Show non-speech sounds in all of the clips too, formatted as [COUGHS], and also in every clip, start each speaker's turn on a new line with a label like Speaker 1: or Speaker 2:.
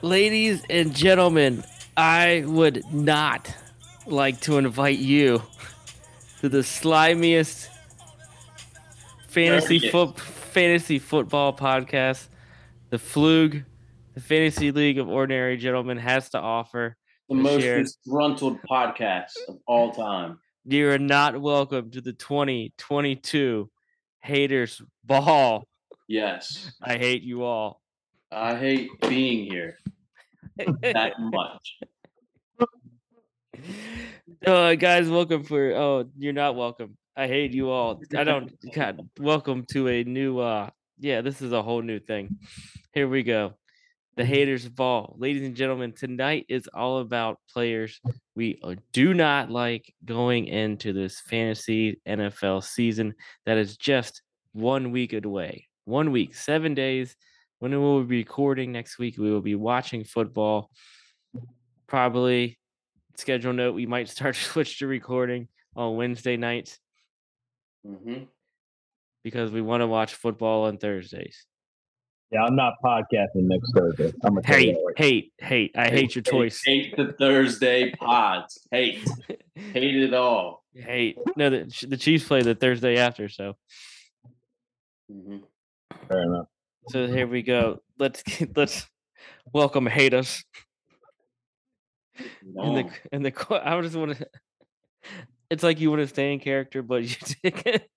Speaker 1: Ladies and gentlemen, I would not like to invite you to the slimiest fantasy foot fantasy football podcast. The Floog, the Fantasy League of Ordinary Gentlemen has to offer.
Speaker 2: The most share. disgruntled podcast of all time.
Speaker 1: You are not welcome to the 2022 Haters Ball.
Speaker 2: Yes.
Speaker 1: I hate you all.
Speaker 2: I hate being here that much. [LAUGHS]
Speaker 1: Uh, guys, welcome for. Oh, you're not welcome. I hate you all. I don't. God, welcome to a new. uh Yeah, this is a whole new thing. Here we go. The haters ball. Ladies and gentlemen, tonight is all about players we uh, do not like going into this fantasy NFL season that is just one week away. One week, seven days. When we will be recording next week, we will be watching football. Probably schedule note, we might start [LAUGHS] to switch to recording on Wednesday nights
Speaker 2: mm-hmm.
Speaker 1: because we want to watch football on Thursdays.
Speaker 3: Yeah, I'm not podcasting next Thursday. I'm a
Speaker 1: hate, hate, hate. I hate, hate your choice.
Speaker 2: Hate, the Thursday pods. Hate, [LAUGHS] hate it all.
Speaker 1: Hate. No, the, the Chiefs play the Thursday after, so.
Speaker 2: Mm-hmm.
Speaker 3: Fair enough.
Speaker 1: So here we go. Let's let's welcome haters. No. In the in the I just want to. It's like you want to stay in character, but you [LAUGHS] take it.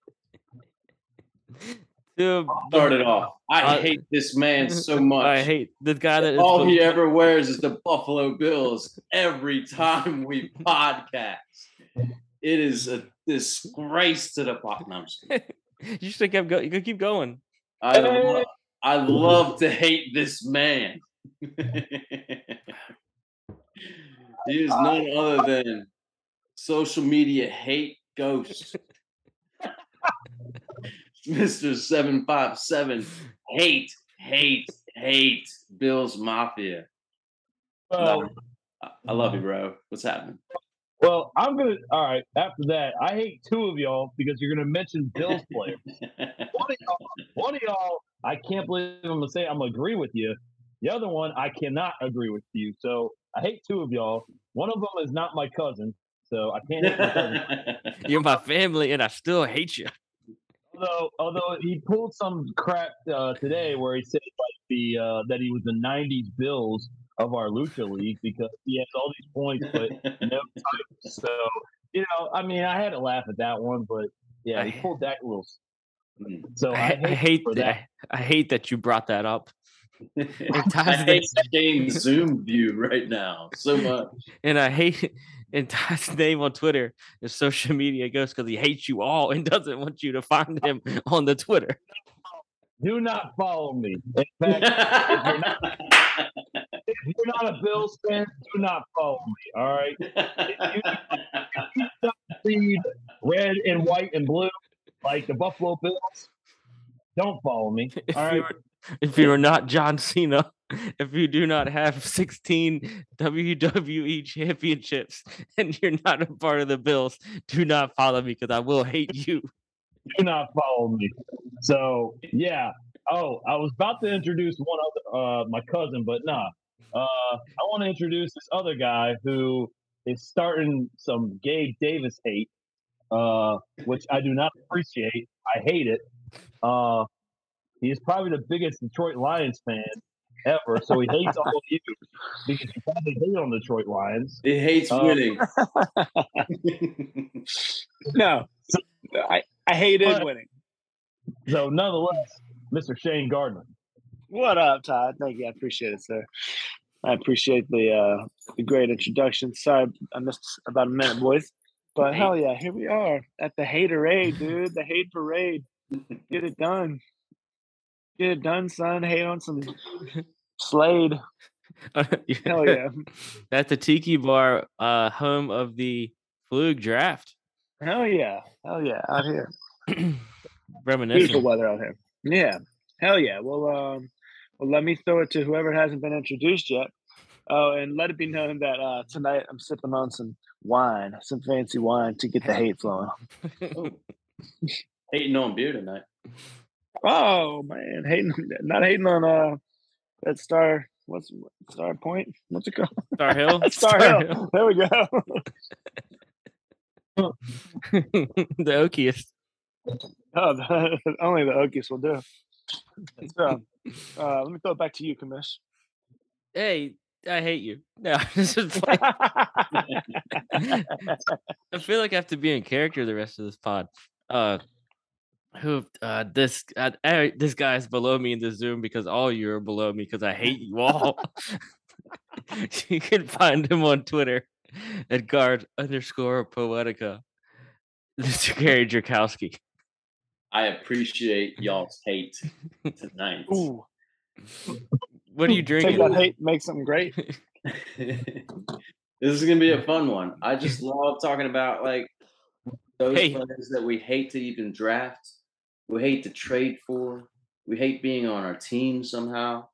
Speaker 2: Dude, started off. I uh, hate this man so much.
Speaker 1: I hate the guy that
Speaker 2: all he ever wears is the Buffalo Bills every time we podcast. It is a disgrace to the pot. No, [LAUGHS]
Speaker 1: you should keep going. You could keep going.
Speaker 2: I love, I love to hate this man. [LAUGHS] he is none other than social media hate ghost. Mr. 757. Hate, hate, hate Bills Mafia. Well, I love you, bro. What's happening?
Speaker 3: Well, I'm gonna. All right. After that, I hate two of y'all because you're gonna mention Bills players. [LAUGHS] one, of y'all, one of y'all, I can't believe I'm gonna say I'm gonna agree with you. The other one, I cannot agree with you. So I hate two of y'all. One of them is not my cousin, so I can't. Hate my cousin. [LAUGHS]
Speaker 1: You're my family, and I still hate you
Speaker 3: although although he pulled some crap uh, today where he said like the uh, that he was the '90s Bills of our lucha league because he has all these points but no [LAUGHS] type. So you know, I mean, I had to laugh at that one, but yeah, he pulled that little.
Speaker 1: Mm. So I, I hate, I hate I hate that you brought that up. [LAUGHS]
Speaker 2: I hate Shane's Zoom view right now so much, [LAUGHS]
Speaker 1: and I hate and [LAUGHS] Todd's name on Twitter is social media ghost because he hates you all and doesn't want you to find him on the Twitter.
Speaker 3: Do not follow me. In fact, if you're not, [LAUGHS] if you're not a Bills fan, do not follow me. All right. If you, if you red and white and blue like the Buffalo Bills, don't follow me. All right.
Speaker 1: If you are not John Cena, [LAUGHS] if you do not have [LAUGHS] 16 WWE championships [LAUGHS] and you're not a part of the Bills, do not follow me because I will hate you.
Speaker 3: Do not follow me. So yeah. Oh, I was about to introduce one other uh my cousin, but nah. Uh I want to introduce this other guy who is starting some Gabe Davis hate, uh, which I do not appreciate. I hate it. Uh he is probably the biggest Detroit Lions fan ever. So he hates all of you because you probably hate on Detroit Lions.
Speaker 2: He hates um, winning. [LAUGHS]
Speaker 4: no, I, I hated but, winning.
Speaker 3: So nonetheless, Mr. Shane Gardner.
Speaker 4: What up, Todd? Thank you. I appreciate it, sir. I appreciate the uh, the great introduction. Sorry, I missed about a minute, boys. But hell yeah, here we are at the haterade, dude. The hate parade. Get it done. Get it done, son. Hate on some Slade. Hell [LAUGHS] yeah.
Speaker 1: At the Tiki Bar, uh, home of the Floog draft.
Speaker 4: Hell yeah. Hell yeah. Out here. [CLEARS THROAT]
Speaker 1: Reminiscing.
Speaker 4: Beautiful weather out here. Yeah. Hell yeah. Well, um, well, let me throw it to whoever hasn't been introduced yet. Oh, and let it be known that uh, tonight I'm sipping on some wine, some fancy wine to get the hate flowing. [LAUGHS]
Speaker 2: Hating on beer tonight.
Speaker 4: Oh man, hating not hating on uh that star. What's Star Point? What's it called?
Speaker 1: Star [LAUGHS] Hill.
Speaker 4: Star, Hill. There we go. [LAUGHS]
Speaker 1: the okiest.
Speaker 4: Oh, the, [LAUGHS] only the Okies will do. So, uh, let me throw it back to you, Kamish.
Speaker 1: Hey, I hate you. No, this is. I feel like I have to be in character the rest of this pod. Uh, who? Uh, this uh, I, this guy's below me in the Zoom because all you are below me because I hate you all. [LAUGHS] [LAUGHS] you can find him on Twitter at guard underscore poetica. Mr. Gary Jerkowski.
Speaker 2: I appreciate y'all's hate [LAUGHS] tonight.
Speaker 4: Ooh,
Speaker 1: What are you
Speaker 4: take
Speaker 1: drinking?
Speaker 4: that hate, make something great.
Speaker 2: this is gonna be a fun one. I just love talking about like those
Speaker 1: Hey.
Speaker 2: players that we hate to even draft, we hate to trade for, we hate being on our team somehow,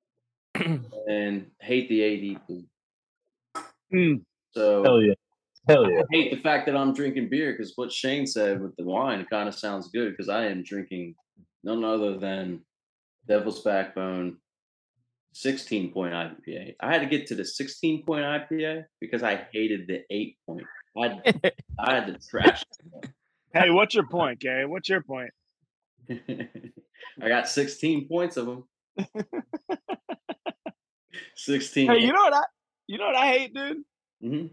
Speaker 2: [CLEARS THROAT] and hate the ADP.
Speaker 4: Mm.
Speaker 2: So
Speaker 3: Hell yeah. Hell yeah.
Speaker 2: I hate the fact that I'm drinking beer because what Shane said with the wine kind of sounds good because I am drinking none other than Devil's Backbone 16 point IPA. I had to get to the 16 point IPA because I hated the eight point. I had, I had to trash. [LAUGHS]
Speaker 4: Hey, what's your point, Gary? What's your point?
Speaker 2: It. [LAUGHS] I got 16 points of them. 16.
Speaker 4: Hey, you know what I? You know what I hate, dude?
Speaker 2: Mhm.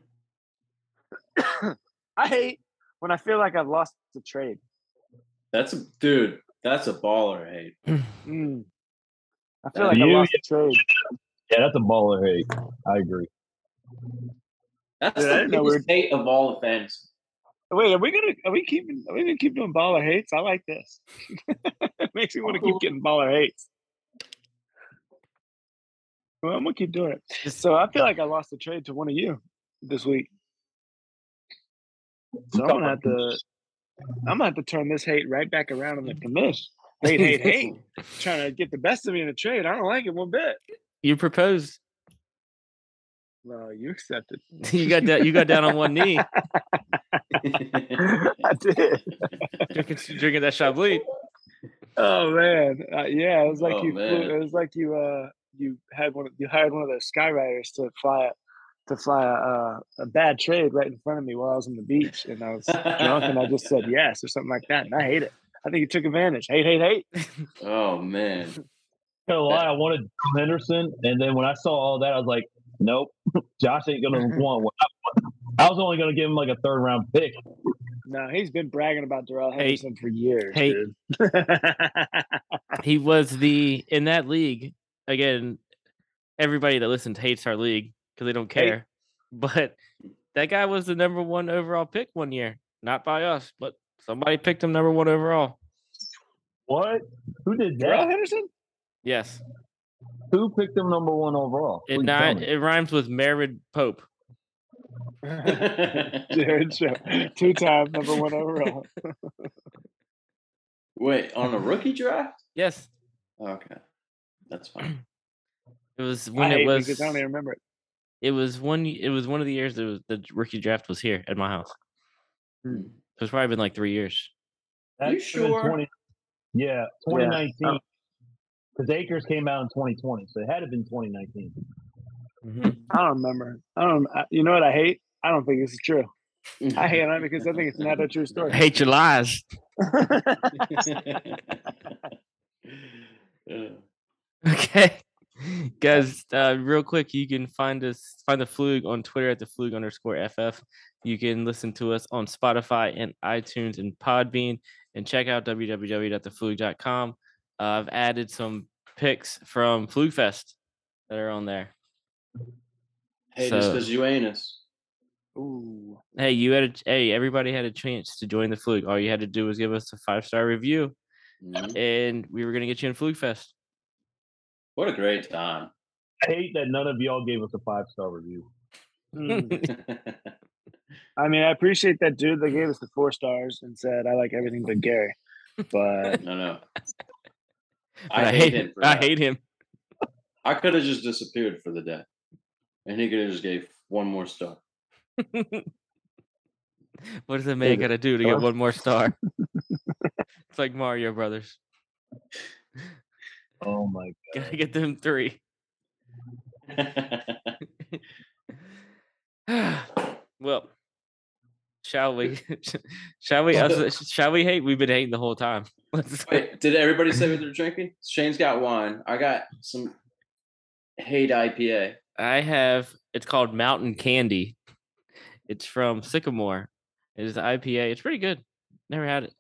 Speaker 2: [COUGHS]
Speaker 4: I hate when I feel like I've lost the trade.
Speaker 2: That's a dude. That's a baller hate. [CLEARS THROAT]
Speaker 4: Mm. I feel like I
Speaker 3: You-
Speaker 4: lost the trade.
Speaker 3: Yeah, that's a baller hate. I agree.
Speaker 2: That's
Speaker 4: Dude,
Speaker 2: the
Speaker 4: didn't know we
Speaker 2: biggest hate of all of fantasy.
Speaker 4: Wait, are we gonna are we keeping are we gonna keep doing baller hates? I like this. [LAUGHS] it makes me want to keep getting baller hates. Well, I'm gonna keep doing it. So I feel like I lost the trade to one of you this week. So I'm gonna have to I'm gonna have to turn this hate right back around on the commish. [LAUGHS] Hate, hate, hate. Trying to get the best of me in a trade. I don't like it one bit.
Speaker 1: You proposed.
Speaker 4: Well, you accepted. [LAUGHS]
Speaker 1: You got that. You got down on one knee, [LAUGHS]
Speaker 4: I did.
Speaker 1: drinking, drinking that Chablis.
Speaker 4: Oh man, uh, yeah, it was like
Speaker 2: Oh,
Speaker 4: you. Flew, it was like you. Uh, you had one. You hired one of those skywriters to fly a, to fly a, uh, a bad trade right in front of me while I was on the beach, and I was drunk, and I just said [LAUGHS] yes or something like that, and I hate it. I think you took advantage. Hate, hate, hate.
Speaker 2: oh man.
Speaker 3: Gonna lie, I wanted Joe Henderson, and then when I saw all that, I was like, nope, [LAUGHS] Josh ain't gonna [LAUGHS] want one. I was only gonna give him like a third round pick.
Speaker 4: No, he's been bragging about Darrell
Speaker 1: Hate.
Speaker 4: Henderson for years,
Speaker 1: Hate.
Speaker 4: dude. [LAUGHS]
Speaker 1: He was the in that league again. Everybody that listens hates our league because they don't
Speaker 4: Hate.
Speaker 1: care. But that guy was the number one overall pick one year, not by us, but somebody picked him number one overall.
Speaker 3: What? Who did
Speaker 4: Darrell? Henderson?
Speaker 1: Yes,
Speaker 3: Who picked him number one overall?
Speaker 1: it
Speaker 3: Please
Speaker 1: not, it rhymes with Merid Pope. [LAUGHS]
Speaker 4: Jared Show, two time number one overall.
Speaker 2: Wait, on a [LAUGHS] rookie draft?
Speaker 1: Yes,
Speaker 2: Okay. That's fine. [CLEARS THROAT]
Speaker 1: it was when
Speaker 4: hate
Speaker 1: it
Speaker 4: it
Speaker 1: was.
Speaker 4: because I don't even remember it.
Speaker 1: It was one. It was one of the years that was the rookie draft was here at my house. Hmm. So it's probably been like three years.
Speaker 2: You
Speaker 3: That's been
Speaker 2: sure?
Speaker 3: 20 yeah, 2019. Because Acres came out in 2020, so it had to have been 2019.
Speaker 1: Mhm.
Speaker 4: I don't remember. I don't. I, you know what I hate? I don't think this is true. I hate it because I think it's not a true story.
Speaker 1: I
Speaker 4: story.
Speaker 1: hate your lies. [LAUGHS] [LAUGHS] Okay. Guys, uh, real quick, you can find us find the Floog on Twitter at the Floog underscore FF. You can listen to us on Spotify and iTunes and Podbean and check out www.thefloog.com. Uh, I've added some pics from Floogfest that are on there.
Speaker 2: Hey, just
Speaker 1: So-
Speaker 2: because you ain't.
Speaker 4: Ooh.
Speaker 1: Hey, you had a hey, everybody had a chance to join the Floog. All you had to do was give us a five star review,
Speaker 2: Mhm.
Speaker 1: and we were gonna get you in Floogfest.
Speaker 2: What a great time.
Speaker 3: I hate that none of y'all gave us a five star review.
Speaker 4: Mm. [LAUGHS] I mean, I appreciate that dude that gave us the four stars and said I like everything but Gary. [LAUGHS] But
Speaker 2: no, no.
Speaker 1: But I, hate him.
Speaker 2: for
Speaker 1: I hate him.
Speaker 2: I could have just disappeared for the day. And he could have just gave one more star. [LAUGHS]
Speaker 1: what does a man
Speaker 3: it
Speaker 1: got to do to get one more star? [LAUGHS] it's like Mario Brothers.
Speaker 3: Oh my [LAUGHS] god.
Speaker 1: Gotta get them three. well, shall we? shall we? shall we hate? We've been hating the whole time. [LAUGHS] Let's
Speaker 2: Wait, did everybody say what they're drinking? Shane's got wine. I got some Hate IPA.
Speaker 1: I have. It's called Mountain Candy. It's from Sycamore. It is the IPA. It's pretty good. Never had it.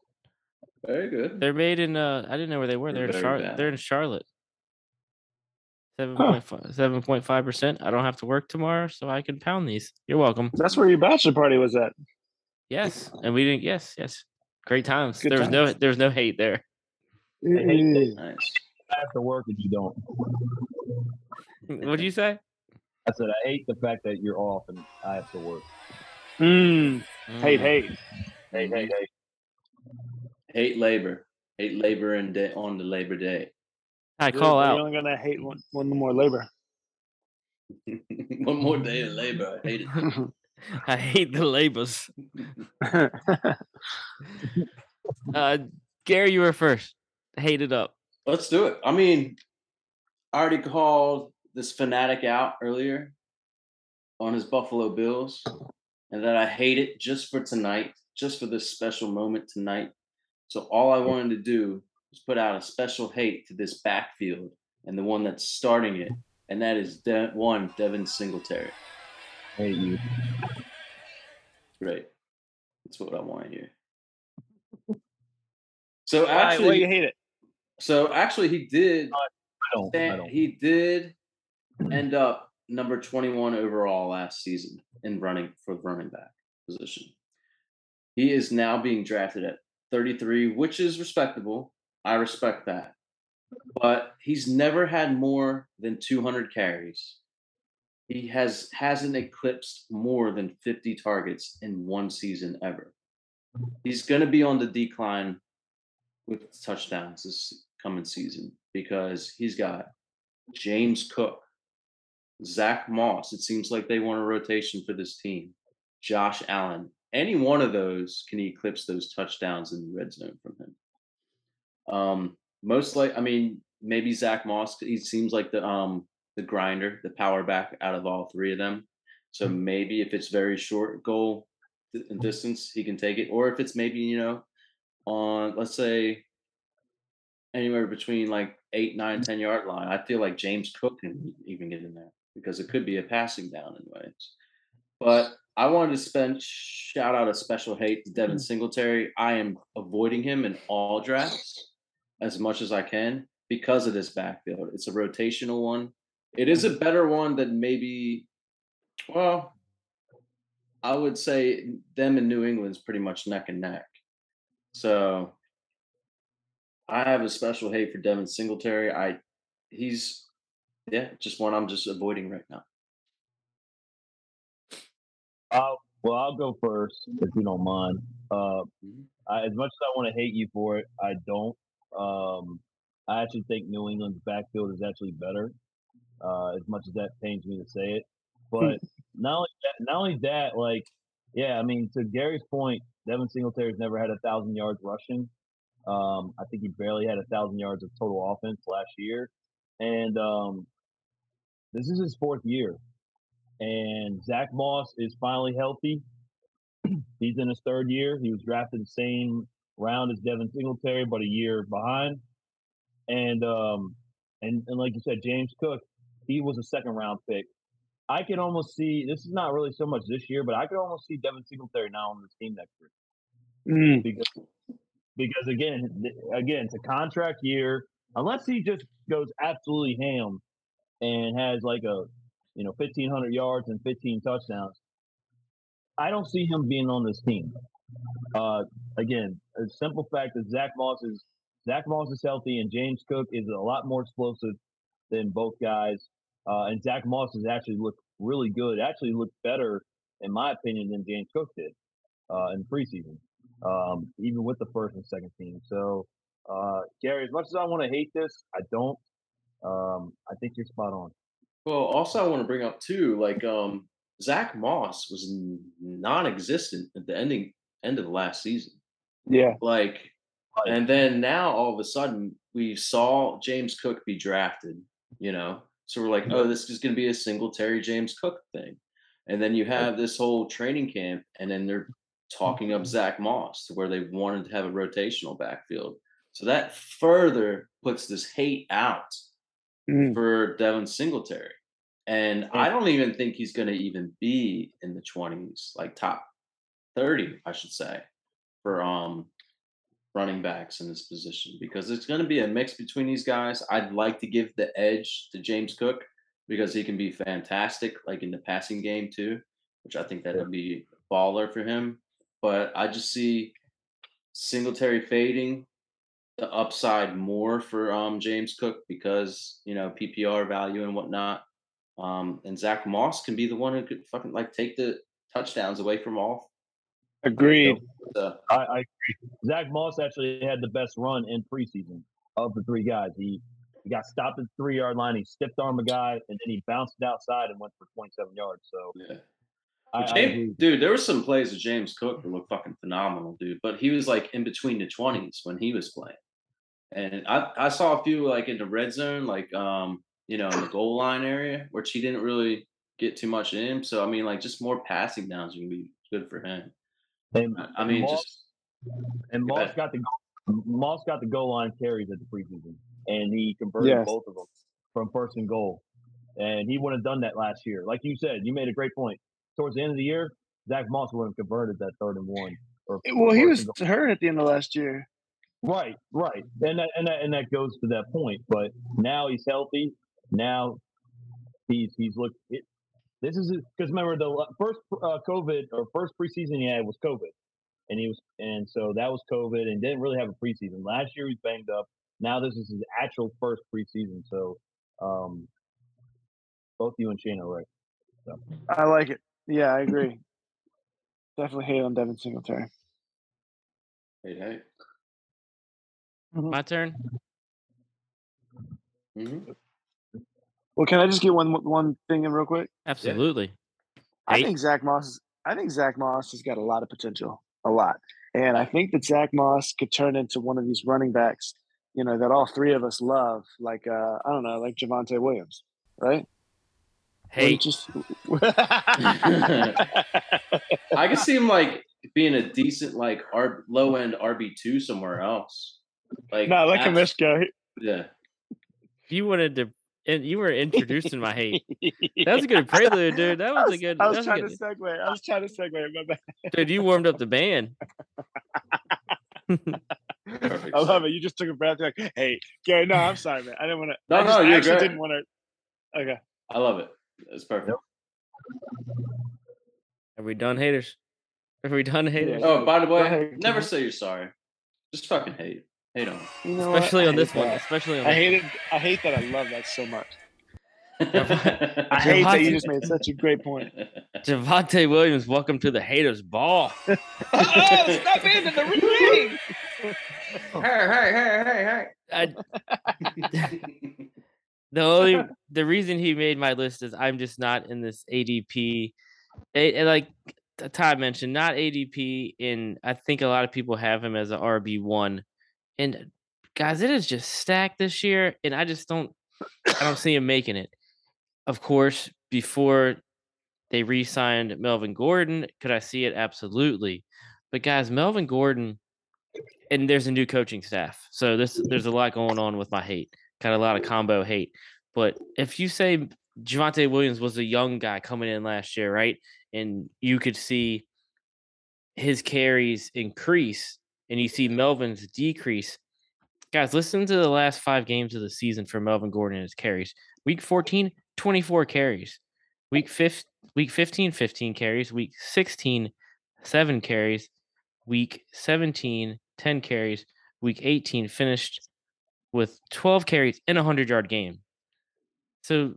Speaker 2: Very good.
Speaker 1: They're made in. Uh, I didn't know where they were.
Speaker 2: They're
Speaker 1: They're in
Speaker 2: very
Speaker 1: Charlotte. They're in Charlotte. Seven point five. Seven point five percent. I don't have to work tomorrow, so I can pound these. You're welcome.
Speaker 4: That's where your bachelor party was at.
Speaker 1: Yes, and we didn't. Yes, yes. Great times.
Speaker 4: Good
Speaker 1: there was no. There was no hate there.
Speaker 4: Mm.
Speaker 2: Nice.
Speaker 3: I have to work and you don't. [LAUGHS]
Speaker 1: What do you say?
Speaker 3: I said I hate the fact that you're off and I have to work.
Speaker 4: Mm. Hate,
Speaker 1: Mm.
Speaker 4: hate.
Speaker 3: Hey, hey, hey.
Speaker 2: Hate labor. Hate labor and day on the Labor Day.
Speaker 1: I
Speaker 4: You're-
Speaker 1: call
Speaker 4: You're only gonna hate one, one more labor. [LAUGHS]
Speaker 2: one more day of labor. I hate it. [LAUGHS] [LAUGHS]
Speaker 1: I hate the labels. [LAUGHS] Uh, Gary, you were first. Hate it up.
Speaker 2: Let's do it. I mean, I already called this fanatic out earlier on his Buffalo Bills, and that I hate it just for tonight, just for this special moment tonight. So all I wanted to do was put out a special hate to this backfield and the one that's starting it, and that is De- one Devin Singletary.
Speaker 3: Hate you.
Speaker 2: Great, that's what I want to hear. So actually,
Speaker 4: you hate it?
Speaker 2: so actually, he did.
Speaker 3: I don't. I don't.
Speaker 2: he did [CLEARS THROAT] end up number 21 overall last season in running for the running back position. He is now being drafted at 33, which is respectable. I respect that. But he's never had more than 200 carries. He has hasn't eclipsed more than 50 targets in one season ever. He's going to be on the decline with touchdowns this coming season because he's got James Cook, Zach Moss. It seems like they want a rotation for this team. Josh Allen. Any one of those can eclipse those touchdowns in the red zone from him. Um, most like, I mean, maybe Zach Moss. He seems like the um the grinder, the power back out of all three of them. So mm-hmm. maybe if it's very short goal di- uh, distance, he can take it. Or if it's maybe you know on let's say anywhere between like eight, nine, mm-hmm. ten yard line. I feel like James Cook can even get in there because it could be a passing down in ways. But I wanted to spend shout out a special hate to Devin mm-hmm. Singletary. I am avoiding him in all drafts as much as I can because of this backfield. It's a rotational one. It is a better one than maybe, well, I would say them in New England's pretty much neck and neck. So I have a special hate for Devin Singletary. I he's yeah, just one I'm just avoiding right now.
Speaker 3: Uh, well, I'll go first if you don't mind. Uh,
Speaker 2: Mhm.
Speaker 3: I, as much as I want to hate you for it, I don't. Um, I actually think New England's backfield is actually better. Uh, as much as that pains me to say it, but not only that, not only that, like, yeah, I mean, to Gary's point, Devin Singletary's never had a thousand yards rushing. Um, I think he barely had a thousand yards of total offense last year, and um, this is his fourth year and Zach Moss is finally healthy. [CLEARS THROAT] He's in his third year. He was drafted the same round as Devin Singletary, but a year behind. And um, and and like you said, James Cook, he was a second round pick. I could almost see this is not really so much this year, but I could almost see Devin Singletary now on this team next year
Speaker 4: Mm.
Speaker 3: because because again again it's a contract year unless he just goes absolutely ham and has like a you know 1500 yards and 15 touchdowns i don't see him being on this team uh again a simple fact that zach moss is zach moss is healthy and james cook is a lot more explosive than both guys uh and zach moss has actually looked really good actually looked better in my opinion than james cook did uh in preseason um, even with the first and second team. So, uh, Gary, as much as I want to hate this, I don't. Um, I think you're spot on.
Speaker 2: Well, also I want to bring up too, like um Zach Moss was non-existent at the ending end of the last season.
Speaker 4: Yeah.
Speaker 2: Like, and then now all of a sudden we saw James Cook be drafted, you know. So we're like, oh, this is going to be a Singletary James Cook thing. And then you have this whole training camp, and then they're talking up Zach Moss to where they wanted to have a rotational backfield. So that further puts this hate out
Speaker 4: Mhm.
Speaker 2: for Devin Singletary. And I don't even think he's going to even be in the 20s, like top 30, I should say, for um running backs in this position because it's going to be a mix between these guys. I'd like to give the edge to James Cook because he can be fantastic like in the passing game too, which I think that'll be baller for him. But I just see Singletary fading the upside more for um James Cook because you know PPR value and whatnot. Um, and Zach Moss can be the one who could fucking like take the touchdowns away from all.
Speaker 4: Agreed.
Speaker 2: So,
Speaker 3: I, I agree. Zach Moss actually had the best run in preseason of the three guys. He he got stopped at the three yard line. He stiffed arm a guy, and then he bounced it outside and went for 27 yards. So
Speaker 2: yeah.
Speaker 3: I, I
Speaker 2: James,
Speaker 3: agree.
Speaker 2: dude, there were some plays of James Cook that looked fucking phenomenal, dude. But he was like in between the twenties when he was playing, and I I saw a few like in the red zone, like um you know in the goal line area, which he didn't really get too much in. So I mean, like just more passing downs would be good for him.
Speaker 3: And,
Speaker 2: I mean,
Speaker 3: Moss,
Speaker 2: just
Speaker 3: and Moss got the Moss got the goal line carries at the preseason, and he converted
Speaker 4: Yes.
Speaker 3: both of them from first and goal. And he wouldn't have done that last year. Like you said, you made a great point. Towards the end of the year, Zach Moss wouldn't have converted that third and one. Or
Speaker 4: Well, he was hurt at the end of last year.
Speaker 3: Right, right, and that, and that and that goes to that point. But now he's healthy. Now he's he's looked. It, this is because remember the first uh, COVID or first preseason he had was COVID, and he was and so that was COVID and didn't really have a preseason. Last year he was banged up. Now this is his actual first preseason. So um, both you and Shane are right.
Speaker 4: I like it. Yeah, I agree. Definitely hate on Devin Singletary.
Speaker 2: hey, hey.
Speaker 1: My turn.
Speaker 2: Mhm.
Speaker 4: Well, can I just get one one thing in real quick?
Speaker 1: Absolutely.
Speaker 4: I think Zach Moss. Is, I think Zach Moss has got a lot of potential, a lot, and I think that Zach Moss could turn into one of these running backs, you know, that all three of us love, like uh, I don't know, like Javonte Williams, right?
Speaker 1: Hey,
Speaker 4: just [LAUGHS] [LAUGHS]
Speaker 2: I can see him like being a decent like R- low end RB two somewhere else. Like
Speaker 4: no, look at
Speaker 2: abs-
Speaker 4: this guy.
Speaker 2: Yeah.
Speaker 1: you wanted to, and you were introducing my hate. That was a good [LAUGHS] prelude, dude. That was
Speaker 4: was,
Speaker 1: a good.
Speaker 4: I was
Speaker 1: was
Speaker 4: trying
Speaker 1: good.
Speaker 4: to segue. I was trying to segue. My bad.
Speaker 1: Dude, you warmed up the band. [LAUGHS]
Speaker 4: I love it. You just took a breath. You're like, hey, Gary. No, I'm sorry, man. I didn't want to.
Speaker 2: No,
Speaker 4: I just,
Speaker 2: no, you're
Speaker 4: actually
Speaker 2: great.
Speaker 4: didn't want to. Okay.
Speaker 2: I love it. It's perfect.
Speaker 1: Are we done, haters? Are we done, haters?
Speaker 2: Oh, by the way, never say you're sorry. Just fucking hate. Hate on.
Speaker 4: You know what?
Speaker 1: Especially
Speaker 4: I
Speaker 1: on this
Speaker 4: hate
Speaker 1: one. Especially on
Speaker 4: I
Speaker 1: this
Speaker 4: hate
Speaker 1: one.
Speaker 4: it. I hate that. I love that so much. [LAUGHS] I
Speaker 1: Javonte-
Speaker 4: hate that you just made such a great point. [LAUGHS]
Speaker 1: Javonte Williams, welcome to the haters ball. [LAUGHS]
Speaker 4: oh, step into the ring.
Speaker 2: hey, hey, hey, hey,
Speaker 1: I, the only the reason he made my list is I'm just not in this ADP. A- and like Todd mentioned, not ADP. And I think a lot of people have him as an RB one. And guys, it is just stacked this year, and I just don't I don't see him making it. Of course, before they re-signed Melvin Gordon, could I see it? Absolutely. But guys, Melvin Gordon, and there's a new coaching staff, so this there's a lot going on with my hate, Got a lot of combo hate. But if you say Javonte Williams was a young guy coming in last year, right, and you could see his carries increase, and you see Melvin's decrease, guys, listen to the last five games of the season for Melvin Gordon and his carries. Week 14, 24 carries. Week 5, week 15, 15 carries. Week 16, 7 carries. Week 17, 10 carries. Week 18 finished with 12 carries in a 100 yard game. So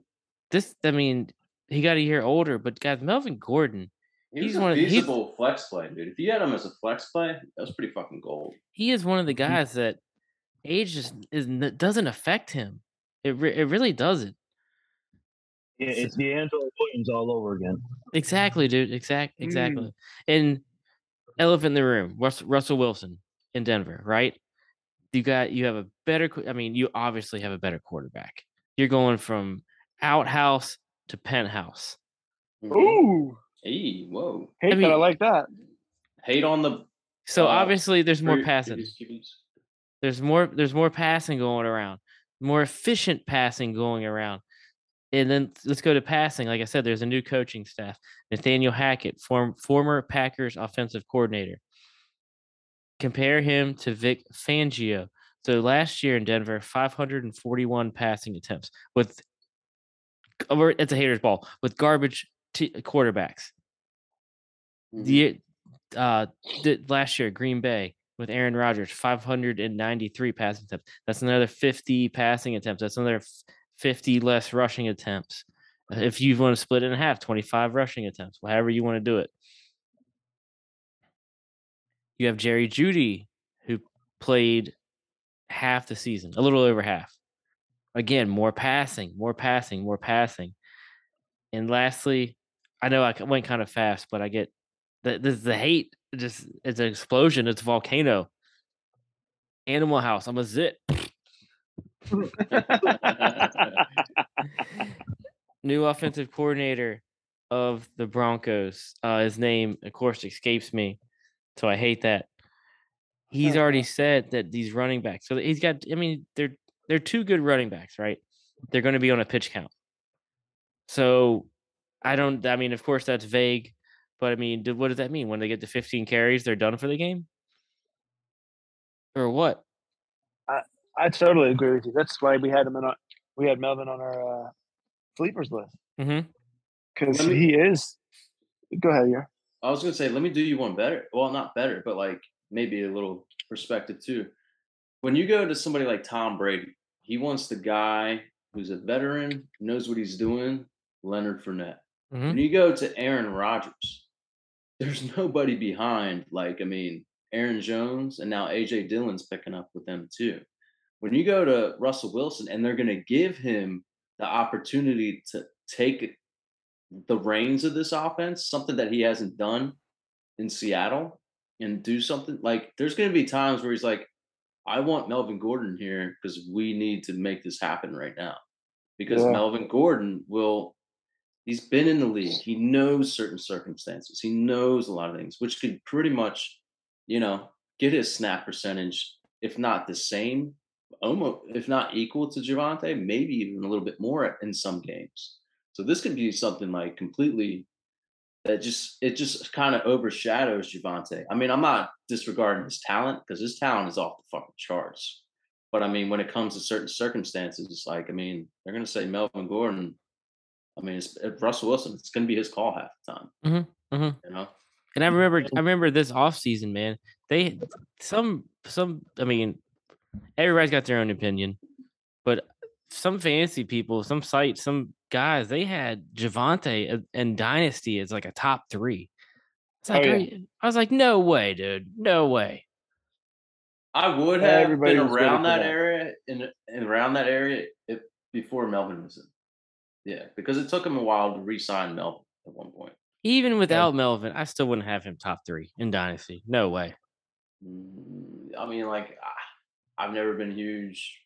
Speaker 1: this, I mean, he got a year older, but guys, Melvin Gordon,
Speaker 2: He was
Speaker 1: He's
Speaker 2: a
Speaker 1: one of- he's-
Speaker 2: feasible flex play, dude. If you had him as a flex play, that was pretty fucking gold.
Speaker 1: he is one of the guys that age just is doesn't affect him. It re- it really doesn't.
Speaker 3: Yeah, it's DeAngelo Williams all over again.
Speaker 1: Exactly, dude. Exact, exactly. And elephant in the room, Russ, Russell Wilson in Denver, right? You got you have a better. I mean, you obviously have a better quarterback. You're going from outhouse to penthouse.
Speaker 2: Mhm.
Speaker 4: Ooh,
Speaker 2: Hey, whoa.
Speaker 4: hate that. I
Speaker 1: mean-
Speaker 4: like that.
Speaker 2: Hate on the
Speaker 1: So
Speaker 2: Uh,
Speaker 1: obviously, there's more passing. There's more. There's more passing going around. More efficient passing going around. And then let's go to passing. Like I said, there's a new coaching staff. Nathaniel Hackett, form, former Packers offensive coordinator. Compare him to Vic Fangio. So last year in Denver, 541 passing attempts with it's a hater's ball with garbage t- quarterbacks.
Speaker 2: Mhm.
Speaker 1: The uh last year Green Bay with Aaron Rodgers 593 passing attempts. That's another 50 passing attempts. That's another f- 50 less rushing attempts. Uh, If you want to split it in half, 25 rushing attempts, however you want to do it. You have Jerry Jeudy who played half the season, a little over half. Again, more passing, more passing, more passing. And lastly, I know I went kind of fast, but I get the the, the hate just it's an explosion. It's a volcano. Animal House. I'm a zit. [LAUGHS] New offensive coordinator of the Broncos. Uh, his name, of course, escapes me, so I hate that. He's already [LAUGHS] said that these running backs. So he's got. I mean, they're they're two good running backs, right? They're going to be on a pitch count. So I don't. I mean, of course, that's vague, but I mean, what does that mean? When they get to 15 carries, they're done for the game, or what?
Speaker 4: I I totally agree with you. That's why we had him in our, we had Melvin on our uh, sleepers list
Speaker 1: Mm-hmm.
Speaker 4: because he is. Go ahead, yeah.
Speaker 2: I was gonna say, let me do you one better. Well, not better, but like maybe a little perspective too. When you go to somebody like Tom Brady, he wants the guy who's a veteran, knows what he's doing, Leonard Fournette.
Speaker 1: Mhm.
Speaker 2: When you go to Aaron Rodgers, there's nobody behind. Like, I mean, Aaron Jones and now AJ Dillon's picking up with them too. When you go to Russell Wilson and they're gonna give him the opportunity to take the reins of this offense, something that he hasn't done in Seattle, and do something like there's going to be times where he's like, I want Melvin Gordon here because we need to make this happen right now. Because
Speaker 4: Yeah.
Speaker 2: Melvin Gordon will, he's been in the league. He knows certain circumstances. He knows a lot of things, which could pretty much, you know, get his snap percentage, if not the same, almost, if not equal to Javonte, maybe even a little bit more in some games. So this could be something like completely that just it just kind of overshadows Javonte. I mean, I'm not disregarding his talent because his talent is off the fucking charts. But I mean, when it comes to certain circumstances, it's like I mean, they're gonna say Melvin Gordon. I mean, it's, it's Russell Wilson. It's gonna be his call half the time.
Speaker 1: Mhm, mhm.
Speaker 2: You know.
Speaker 1: And I remember, I remember this offseason, man. They some some. I mean, everybody's got their own opinion, but some fantasy people, some sites, some guys, they had Javonte and Dynasty as like a top three. It's
Speaker 4: Oh,
Speaker 1: like,
Speaker 4: yeah.
Speaker 1: I was like, no way, dude, no way.
Speaker 2: I would have
Speaker 4: Everybody
Speaker 2: been around that,
Speaker 4: that.
Speaker 2: area in, in around that area if before Melvin was in. Yeah, because it took him a while to re-sign Melvin at one point.
Speaker 1: Even without Melvin, I still wouldn't have him top three in Dynasty. No way.
Speaker 2: Mm, I mean, like I- I've never been huge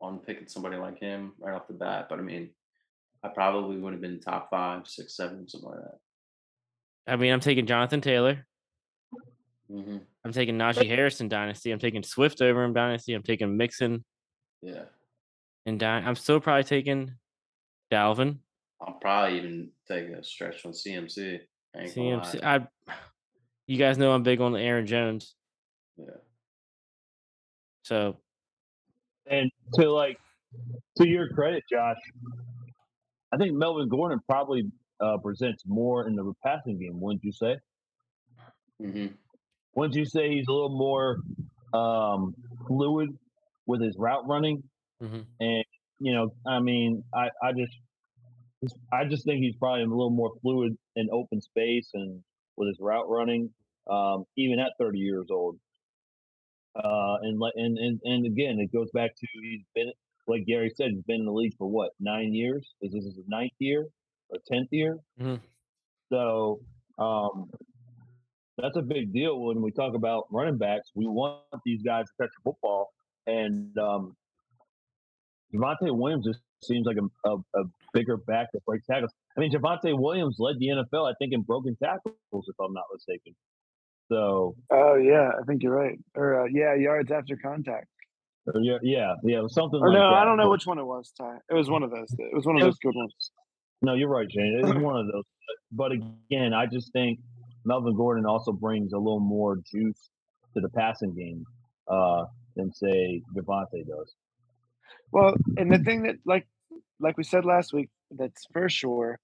Speaker 2: on picking somebody like him right off the bat, but I mean, I probably would have been top five, six, seven, something like that.
Speaker 1: I mean, I'm taking Jonathan Taylor.
Speaker 2: hmm
Speaker 1: I'm taking Najee Harris in Dynasty. I'm taking Swift over in Dynasty. I'm taking Mixon
Speaker 2: Yeah,
Speaker 1: And Dy- I'm still probably taking Dalvin.
Speaker 2: I'll probably even take a stretch on CMC. I ain't gonna
Speaker 1: CMC. I, you guys know I'm big on Aaron Jones.
Speaker 2: Yeah.
Speaker 1: So
Speaker 3: And to like to your credit, Josh, I think Melvin Gordon probably uh, presents more in the passing game. Wouldn't you say?
Speaker 2: hmm
Speaker 3: Wouldn't you say he's a little more um, fluid with his route running?
Speaker 1: mhm.
Speaker 3: And you know, I mean, I I just I just think he's probably a little more fluid in open space and with his route running, um, even at 30 years old. Uh, and, and and and again, it goes back to he's been like Gary said, he's been in the league for what nine years? Is this his ninth year or tenth year?
Speaker 1: Mhm.
Speaker 3: So um, that's a big deal when we talk about running backs. We want these guys to catch the football, and um, Javonte Williams just seems like a, a, a bigger back that breaks tackles. I mean, Javonte Williams led the NFL, I think, in broken tackles, if I'm not mistaken. So
Speaker 4: Oh yeah, I think you're right. Or uh, yeah, yards after contact.
Speaker 3: yeah, yeah, yeah, something
Speaker 4: Or
Speaker 3: like
Speaker 4: no,
Speaker 3: that.
Speaker 4: I don't know which one it was. Ty. It was one of those. It was one of those good ones.
Speaker 3: No, you're right. It is [LAUGHS] one of those. But again, I just think Melvin Gordon also brings a little more juice to the passing game uh, than say Javonte does.
Speaker 4: Well, and the thing that like like we said last week, that's for sure.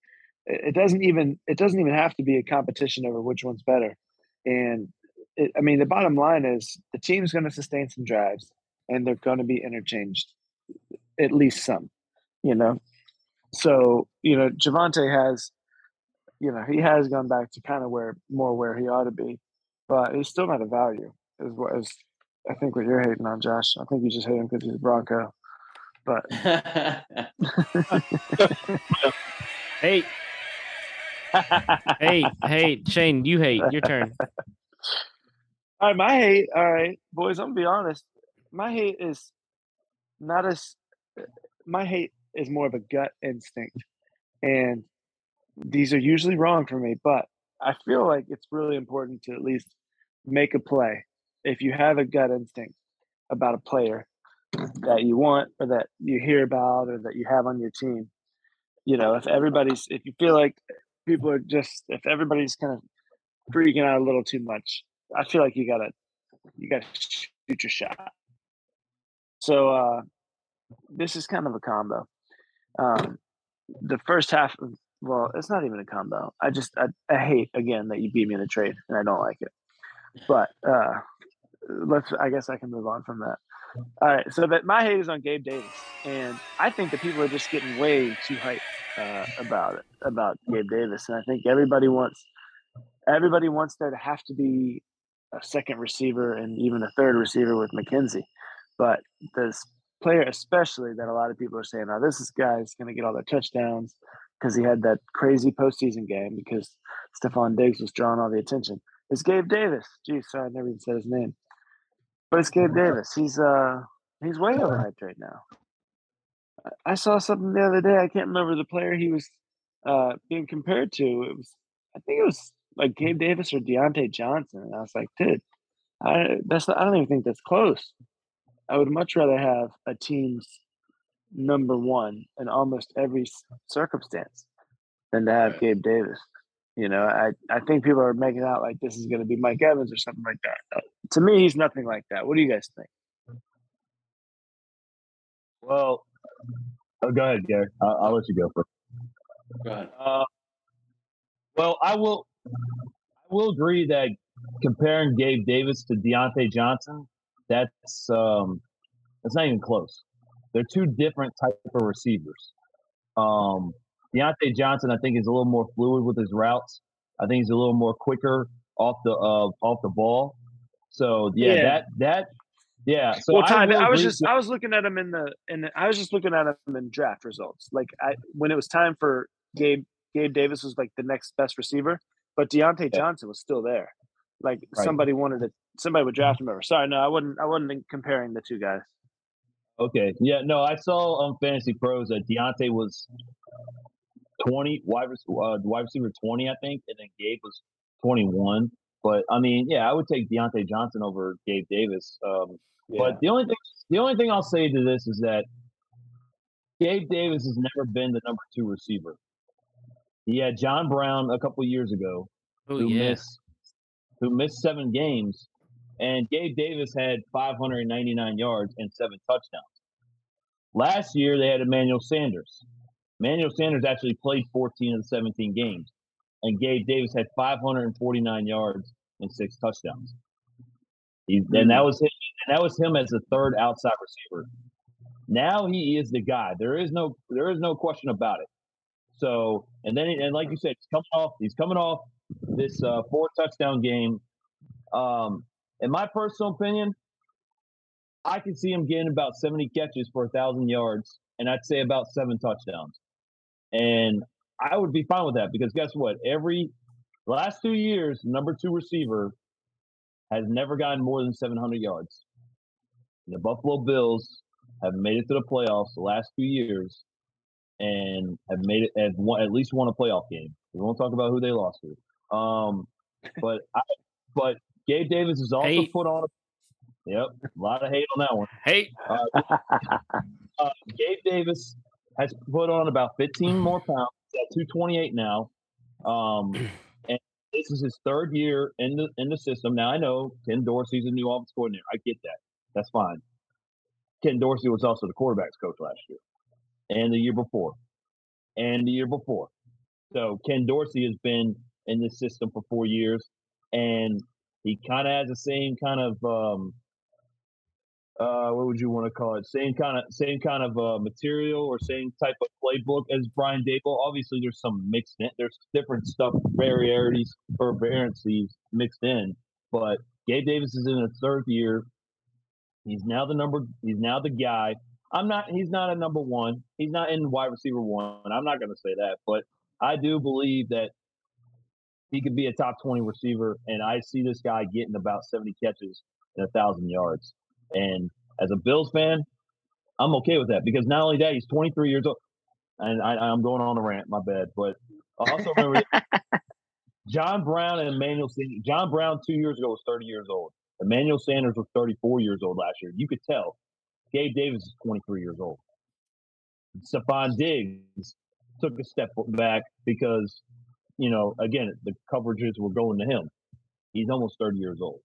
Speaker 4: It, doesn't even it doesn't even have to be a competition over which one's better. And it, I mean, the bottom line is the team's going to sustain some drives, and they're going to be interchanged, at least some. You know, so you know Javonte has, you know, he has gone back to kind of where more where he ought to be, but he's still not a value. Is what is I think what you're hating on, Josh. I think you just hate him because he's a Bronco. But [LAUGHS]
Speaker 1: Hey, hey, hey, Shane, you hate. Your turn.
Speaker 4: all right, my hate. All right, boys. I'm gonna be honest. My hate is not as. My hate is more of a gut instinct, and these are usually wrong for me. But I feel like it's really important to at least make a play if you have a gut instinct about a player that you want or that you hear about or that you have on your team. You know, if everybody's, if you feel like people are just, if everybody's kind of freaking out a little too much, I feel like you gotta, you gotta shoot your shot. So uh, this is kind of a combo. Um, the first half, of, well, it's not even a combo. I just, I, I hate again that you beat me in a trade, and I don't like it. But uh, let's, I guess I can move on from that. All right, so that my hate is on Gabe Davis, and I think that people are just getting way too hyped uh, about it about Gabe Davis, and I think everybody wants everybody wants there to have to be a second receiver and even a third receiver with McKenzie, but this player especially that a lot of people are saying, "Oh, this is guy's going to get all the touchdowns because he had that crazy postseason game because Stefon Diggs was drawing all the attention." Is Gabe Davis? Geez, sorry, I never even said his name. But it's Gabe Davis. He's uh he's way overhyped right now. I- saw something the other day. I can't remember the player he was uh being compared to. It was I think it was like Gabe Davis or Diontae Johnson. And I was like, dude, I that's I don't even think that's close. I would much rather have a team's number one in almost every circumstance than to have Gabe Davis. You know, I, I think people are making out like this is going to be Mike Evans or something like that. Uh, To me, he's nothing like that. What do you guys think?
Speaker 3: Well, oh, go ahead, Gary. I'll, I'll let you go first.
Speaker 2: Go ahead.
Speaker 3: Uh, well, I will. I will agree that comparing Gabe Davis to Diontae Johnson, that's um, that's not even close. They're two different type of receivers. Um, Diontae Johnson, I think, is a little more fluid with his routes. I think he's a little more quicker off the uh, off the ball. So yeah,
Speaker 4: Yeah.
Speaker 3: that that yeah. So
Speaker 4: well,
Speaker 3: will
Speaker 4: I, was just I was looking at him in the in the, I was just looking at him in draft results. Like I when it was time for Gabe Gabe Davis was like the next best receiver, but Diontae
Speaker 3: Yeah.
Speaker 4: Johnson was still there. Like
Speaker 3: Right.
Speaker 4: somebody wanted to somebody would draft him over. Sorry, no, I wouldn't I wasn't comparing the two guys.
Speaker 3: Okay. Yeah. No, I saw on Fantasy Pros that Diontae was 20, wide, uh, wide receiver 20, I think, and then Gabe was 21. But I mean, yeah, I would take Diontae Johnson over Gabe Davis. Um, But the only thing, the only thing I'll say to this is that Gabe Davis has never been the number two receiver. He had John Brown a couple years ago,
Speaker 1: Oh
Speaker 3: who
Speaker 1: yeah.
Speaker 3: missed who missed seven games, and Gabe Davis had 599 yards and seven touchdowns. Last year they had Emmanuel Sanders. Emmanuel Sanders actually played 14 of the 17 games, and Gabe Davis had 549 yards and six touchdowns. He, and that was him, that was him as the third outside receiver. Now he is the guy. There is no there is no question about it. So and then and like you said, he's coming off he's coming off this uh, four touchdown game. Um, in my personal opinion, I can see him getting about 70 catches for a thousand yards, and I'd say about seven touchdowns. And I would be fine with that because guess what? Every last two years, number two receiver has never gotten more than 700 yards. The Buffalo Bills have made it to the playoffs the last few years and have made it have won, at least won a playoff game. We won't talk about who they lost to. Um, but I, but Gabe Davis is also
Speaker 1: Hate.
Speaker 3: put on. A, yep, a lot of hate on that one.
Speaker 1: Hate.
Speaker 3: Uh, [LAUGHS] uh, Gabe Davis has put on about 15 more [CLEARS THROAT] pounds. He's at 228 now. Um, [CLEARS THROAT] and this is his third year in the in the system. Now I know Ken Dorsey's a new offense coordinator. I get that. That's fine. Ken Dorsey was also the quarterbacks coach last year, and the year before, and the year before. So Ken Dorsey has been in this system for four years, and he kind of has the same kind of um, uh, what would you want to call it? Same kind of same kind of uh, material or same type of playbook as Brian Daboll. Obviously, there's some mixed in. There's different stuff, varieties or variances mixed in. But Gabe Davis is in his third year. He's now the number. He's now the guy. I'm not. He's not a number one. He's not in wide receiver one. I'm not going to say that, but I do believe that he could be a top 20 receiver, and I see this guy getting about 70 catches and a thousand yards. And as a Bills fan, I'm okay with that because not only that, he's 23 years old. And I, I'm going on a rant, my bad. But I also remember [LAUGHS] John Brown and Emmanuel Sanders. John Brown two years ago was 30 years old. Emmanuel Sanders was 34 years old last year. You could tell. Gabe Davis is 23 years old. Stefon Diggs took a step back because, you know, again, the coverages were going to him. He's almost 30 years old.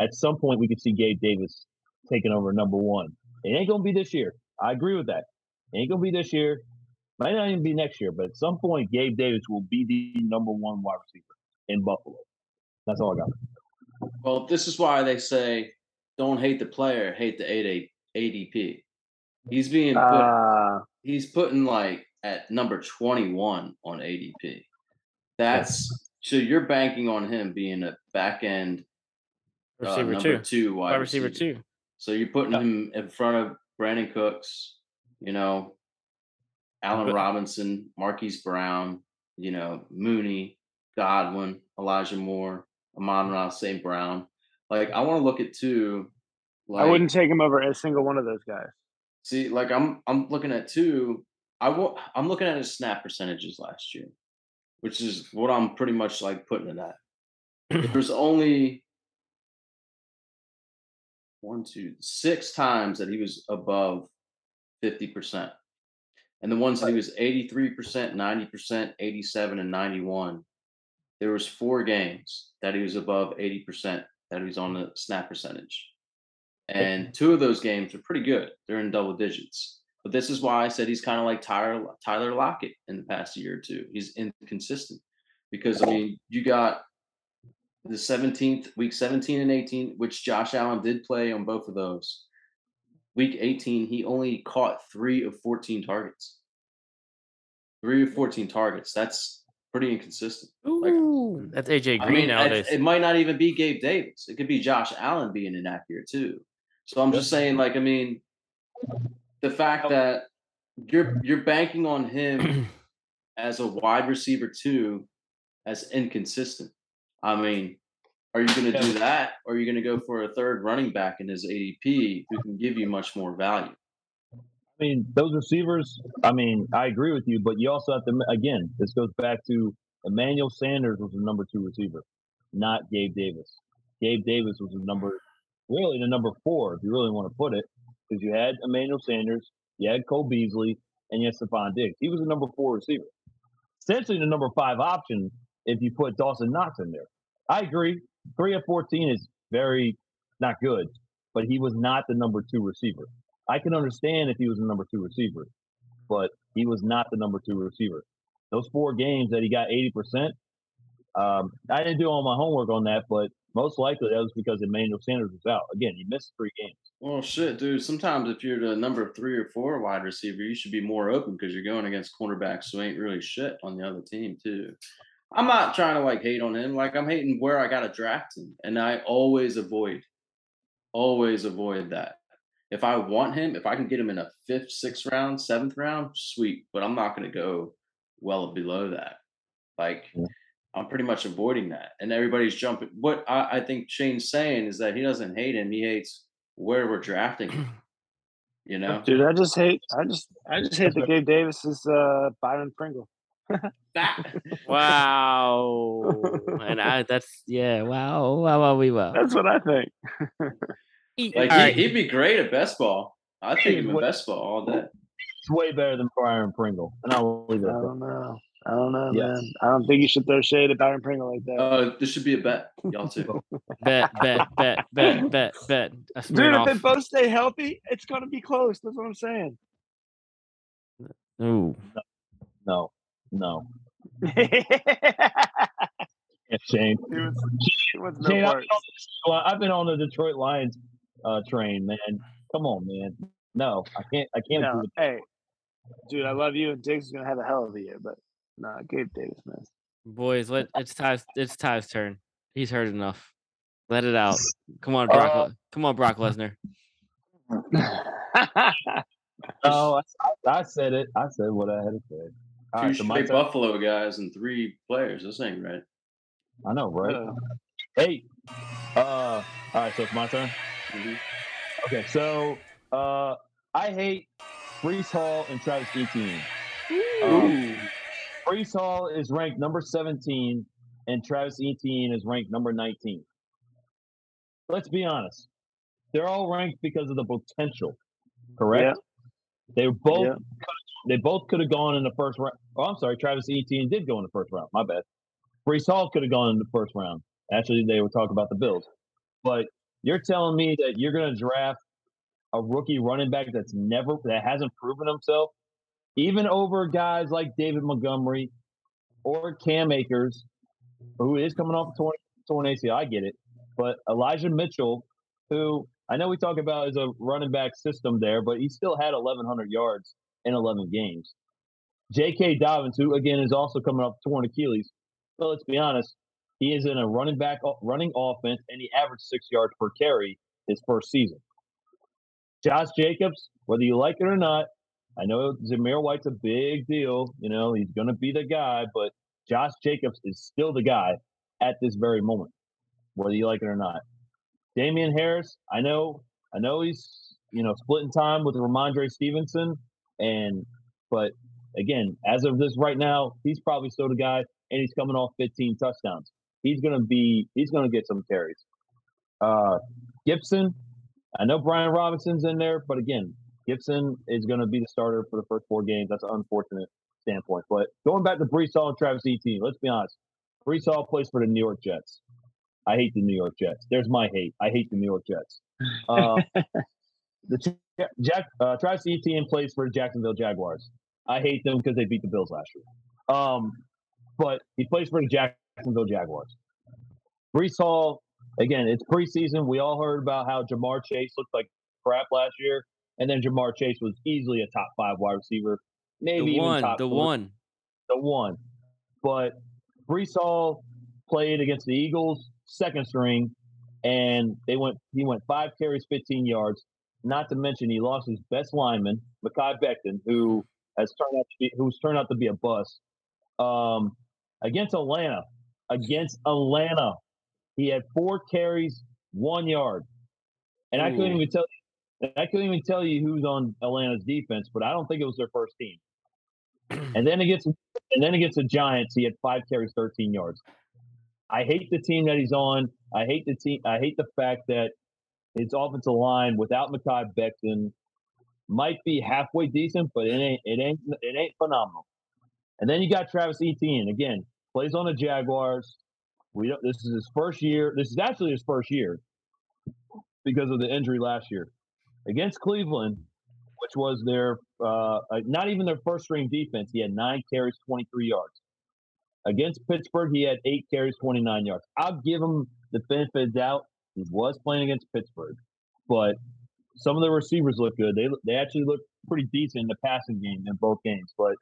Speaker 3: At some point, we could see Gabe Davis taking over number one. It ain't going to be this year. I agree with that. It ain't going to be this year. Might not even be next year, but at some point, Gabe Davis will be the number one wide receiver in Buffalo. That's all I got.
Speaker 2: Well, this is why they say don't hate the player, hate the 8 ADP. He's being put,
Speaker 4: Uh,
Speaker 2: he's putting like at number 21 on ADP. That's so you're banking on him being a back end Uh,
Speaker 1: receiver
Speaker 2: number
Speaker 1: two,
Speaker 2: two wide,
Speaker 1: wide receiver two.
Speaker 2: So you're putting
Speaker 3: Yeah.
Speaker 2: him in front of Brandin Cooks, you know, Allen
Speaker 1: But-
Speaker 2: Robinson, Marquise Brown, you know, Mooney, Godwin, Elijah Moore, Amon Ross, St. Brown. Like I want to look at two. Like,
Speaker 4: I wouldn't take him over a single one of those guys.
Speaker 2: see, like I'm I'm looking at two. I will, I'm looking at his snap percentages last year, which is what I'm pretty much like putting it at. There's [CLEARS THROAT] only one, two, six times that he was above 50%. And the ones that he was 83%, 90%, 87, and 91, there was four games that he was above 80% that he was on the snap percentage. And two of those games are pretty good. They're in double digits. But this is why I said he's kind of like Tyler Tyler Lockett in the past year or two. He's inconsistent. Because I mean, you got the 17th week 17 and 18 which josh allen did play on both of those. Week 18 he only caught three of 14 targets. Three of 14 targets. That's pretty inconsistent. Like,
Speaker 1: that's AJ Green
Speaker 2: i
Speaker 1: Green
Speaker 2: mean it,
Speaker 1: nowadays.
Speaker 2: it might not even be gabe davis. It could be josh allen being inaccurate too. So i'm just saying like i mean the fact that you're you're banking on him [CLEARS THROAT] as a wide receiver too as inconsistent. I mean, are you going to do that, or are you going to go for a third running back in his ADP who can give you much more value?
Speaker 3: I mean, those receivers, I mean, I agree with you, but you also have to, again, this goes back to Emmanuel Sanders was the number two receiver, not Gabe Davis. Gabe Davis was the number, really the number four, if you really want to put it, because you had Emmanuel Sanders, you had Cole Beasley, and you had Stefon Diggs. He was the number four receiver. Essentially the number five option if you put Dawson Knox in there. I agree. Three of 14 is very not good, but he was not the number two receiver. I can understand if he was the number two receiver, but he was not the number two receiver. Those four games that he got 80%, um, I didn't do all my homework on that, but most likely that was because Emmanuel Sanders was out. Again, he missed three games.
Speaker 2: Well, shit, dude. Sometimes if you're the number three or four wide receiver, you should be more open because you're going against cornerbacks who ain't really shit on the other team too. I'm not trying to like hate on him. Like I'm hating where I got to draft him, and I always avoid always avoid that. If I want him, if I can get him in a fifth, sixth round, seventh round, sweet. But I'm not going to go well below that. Like
Speaker 3: Yeah.
Speaker 2: I'm pretty much avoiding that, and everybody's jumping. What I, I think Shane's saying is that he doesn't hate him; he hates where we're drafting him. [CLEARS THROAT] You know,
Speaker 4: Dude, I just hate I just I just hate that Gabe Davis is uh Byron Pringle.
Speaker 2: That- [LAUGHS]
Speaker 1: Wow. [LAUGHS] and I that's yeah, wow, wow, wow, we wow.
Speaker 4: That's what I think. [LAUGHS]
Speaker 2: like he,
Speaker 1: right.
Speaker 2: he'd be great at best ball. I think him in
Speaker 3: What-
Speaker 2: best ball all day.
Speaker 3: It's way better than Byron Pringle, and I'll leave it
Speaker 4: I
Speaker 3: at that.
Speaker 4: don't know. I don't know,
Speaker 3: Yeah.
Speaker 4: man. I don't think you should throw shade at Byron Pringle like that.
Speaker 2: Uh, this should be a bet, y'all too.
Speaker 1: bet, bet, bet, bet, bet, bet.
Speaker 4: Dude, if they both stay healthy, it's gonna be close. That's what I'm saying.
Speaker 1: Ooh.
Speaker 3: No, no,
Speaker 4: he
Speaker 3: Yeah, Shane.
Speaker 4: was, he was no
Speaker 3: Shane, I've
Speaker 4: worse.
Speaker 3: been, on the, I've been on the Detroit Lions uh, train, man. Come on, man. No, I can't. I can't.
Speaker 4: No,
Speaker 3: do
Speaker 4: hey, dude, I love you, and Diggs is gonna have a hell of a year, but nah, Gabe Davis, man.
Speaker 1: Boys, let it's Ty's it's Ty's turn. He's heard enough. Let it out. Come on, Brock.
Speaker 3: Uh,
Speaker 1: Come on, Brock Lesnar. [LAUGHS]
Speaker 3: oh, I, I said it. I said what I had to say. All
Speaker 2: Two
Speaker 3: right, so
Speaker 2: straight
Speaker 3: turn.
Speaker 2: Buffalo guys and three players. This ain't right.
Speaker 3: I know, right?
Speaker 4: Uh,
Speaker 3: Hey, uh, all right. So it's my turn.
Speaker 2: Mhm.
Speaker 3: Okay, so uh, I hate Breece Hall and Travis Etienne. Um, Breece Hall is ranked number 17, and Travis Etienne is ranked number 19. Let's be honest. They're all ranked because of the potential, correct? They were both
Speaker 4: Yeah.
Speaker 3: They both could have gone in the first round. Oh, I'm sorry, Travis Etienne did go in the first round. My bad. Breece Hall could have gone in the first round. Actually, they were talking about the Bills. But you're telling me that you're going to draft a rookie running back that's never that hasn't proven himself, even over guys like David Montgomery or Cam Akers, who is coming off a torn, torn ACL. I get it, but Elijah Mitchell, who I know we talk about as a running back system there, but he still had 1,100 yards in 11 games. J.K. Dobbins, who again is also coming off torn Achilles. But let's be honest, he is in a running back uh, running offense, and he averaged six yards per carry his first season. Josh Jacobs, whether you like it or not, I know Zamir White's a big deal. You know, he's going to be the guy, but Josh Jacobs is still the guy at this very moment, whether you like it or not. Damien Harris, I know, I know he's you know splitting time with Rhamondre Stevenson, and but again, as of this right now, he's probably still the guy, and he's coming off 15 touchdowns. He's gonna be, he's gonna get some carries. Uh, Gibson, I know Brian Robinson's in there, but again, Gibson is to be the starter for the first four games. That's an unfortunate standpoint. But going back to Breece Hall and Travis Etienne, let's be honest. Breece Hall plays for the New York Jets. I hate the New York Jets. There's my hate. I hate the New York Jets. Uh, [LAUGHS] the Jack uh, Travis Etienne plays for Jacksonville Jaguars. I hate them because they beat the Bills last year. Um, but he plays for the Jacksonville Jaguars. Breece Hall, again, it's preseason. We all heard about how Ja'Marr Chase looked like crap last year, and then Ja'Marr Chase was easily a top five wide receiver, maybe
Speaker 1: The
Speaker 3: even
Speaker 1: one,
Speaker 3: top
Speaker 1: the
Speaker 3: three
Speaker 1: one.
Speaker 3: the one. But Breece Hall played against the Eagles second string, and they went. He went five carries, fifteen yards. Not to mention he lost his best lineman, Mekhi Becton, who has turned out to be who's turned out to be a bust. Um, against Atlanta, against Atlanta, he had four carries, one yard, and I couldn't even tell. I couldn't even tell you who's on Atlanta's defense, but I don't think it was their first team. [CLEARS THROAT] And then against and then against the Giants, he had five carries, 13 yards. I hate the team that he's on. I hate the team. I hate the fact that his offensive line without Mekhi Becton might be halfway decent, but it ain't it ain't it ain't phenomenal. And then you got Travis Etienne again, plays on the Jaguars. We don't, this is his first year. This is actually his first year because of the injury last year against Cleveland, which was their uh, uh, not even their first string defense. He had nine carries, 23 yards. Against Pittsburgh, he had eight carries, 29 yards. I'll give him the benefit of doubt. He was playing against Pittsburgh, but some of the receivers look good. They they actually look pretty decent in the passing game in both games. But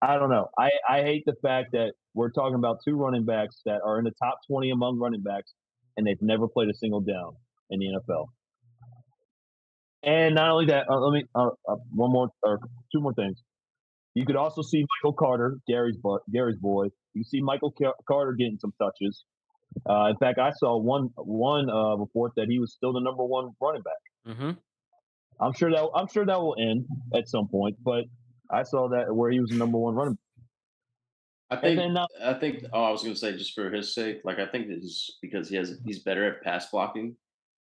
Speaker 3: I don't know. I, I hate the fact that we're talking about two running backs that are in the top 20 among running backs, and they've never played a single down. in the NFL. And not only that, uh, let me uh, uh, one more or two more things. You could also see Michael Carter, Gary's boy, Gary's boy. You see Michael Carter getting some touches. Uh, in fact, I saw one one uh, report that he was still the number one running back.
Speaker 1: Mm-hmm.
Speaker 3: I'm sure that I'm sure that will end at some point, but I saw that where he was the number one running.
Speaker 2: I think. I think. Oh, I was going to say just for his sake, like I think it's because he has he's better at pass blocking,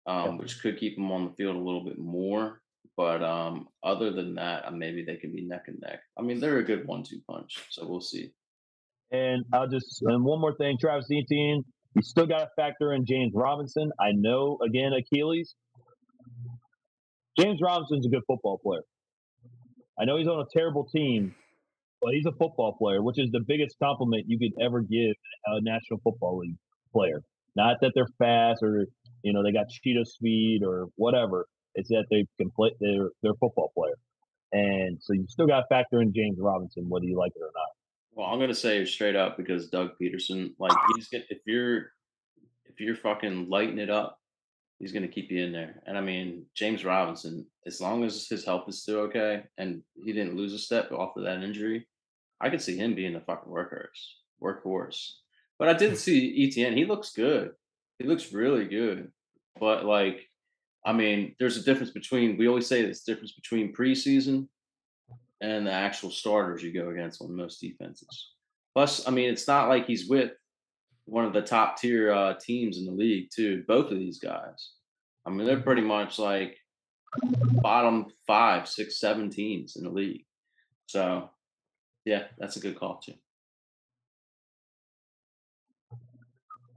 Speaker 2: um, yeah. which could keep him on the field a little bit more. But um, other than that, uh, maybe they can be neck and neck. I mean, they're a good one-two punch, so we'll see.
Speaker 3: And I'll just and one more thing, Travis Etienne, you still got to factor in James Robinson. I know again Achilles. James Robinson's a good football player. I know he's on a terrible team, but he's a football player, which is the biggest compliment you could ever give a National Football League player. Not that they're fast or you know they got cheetah speed or whatever. It's that they can play. They're they're football player, and so you still got to factor in James Robinson, whether you like it or not.
Speaker 2: Well, I'm gonna say straight up because Doug Pederson, like he's gonna if you're if you're fucking lighting it up, he's gonna keep you in there. And I mean, James Robinson, as long as his health is still okay and he didn't lose a step off of that injury, I could see him being the fucking workhorse, workhorse. But I did see Etienne. He looks good. He looks really good. But like, I mean, there's a difference between. We always say this difference between preseason and the actual starters you go against on most defenses. Plus, I mean, it's not like he's with one of the top tier uh, teams in the league, too. Both of these guys. I mean, they're pretty much like bottom five, six, seven teams in the league. So yeah, that's a good call too.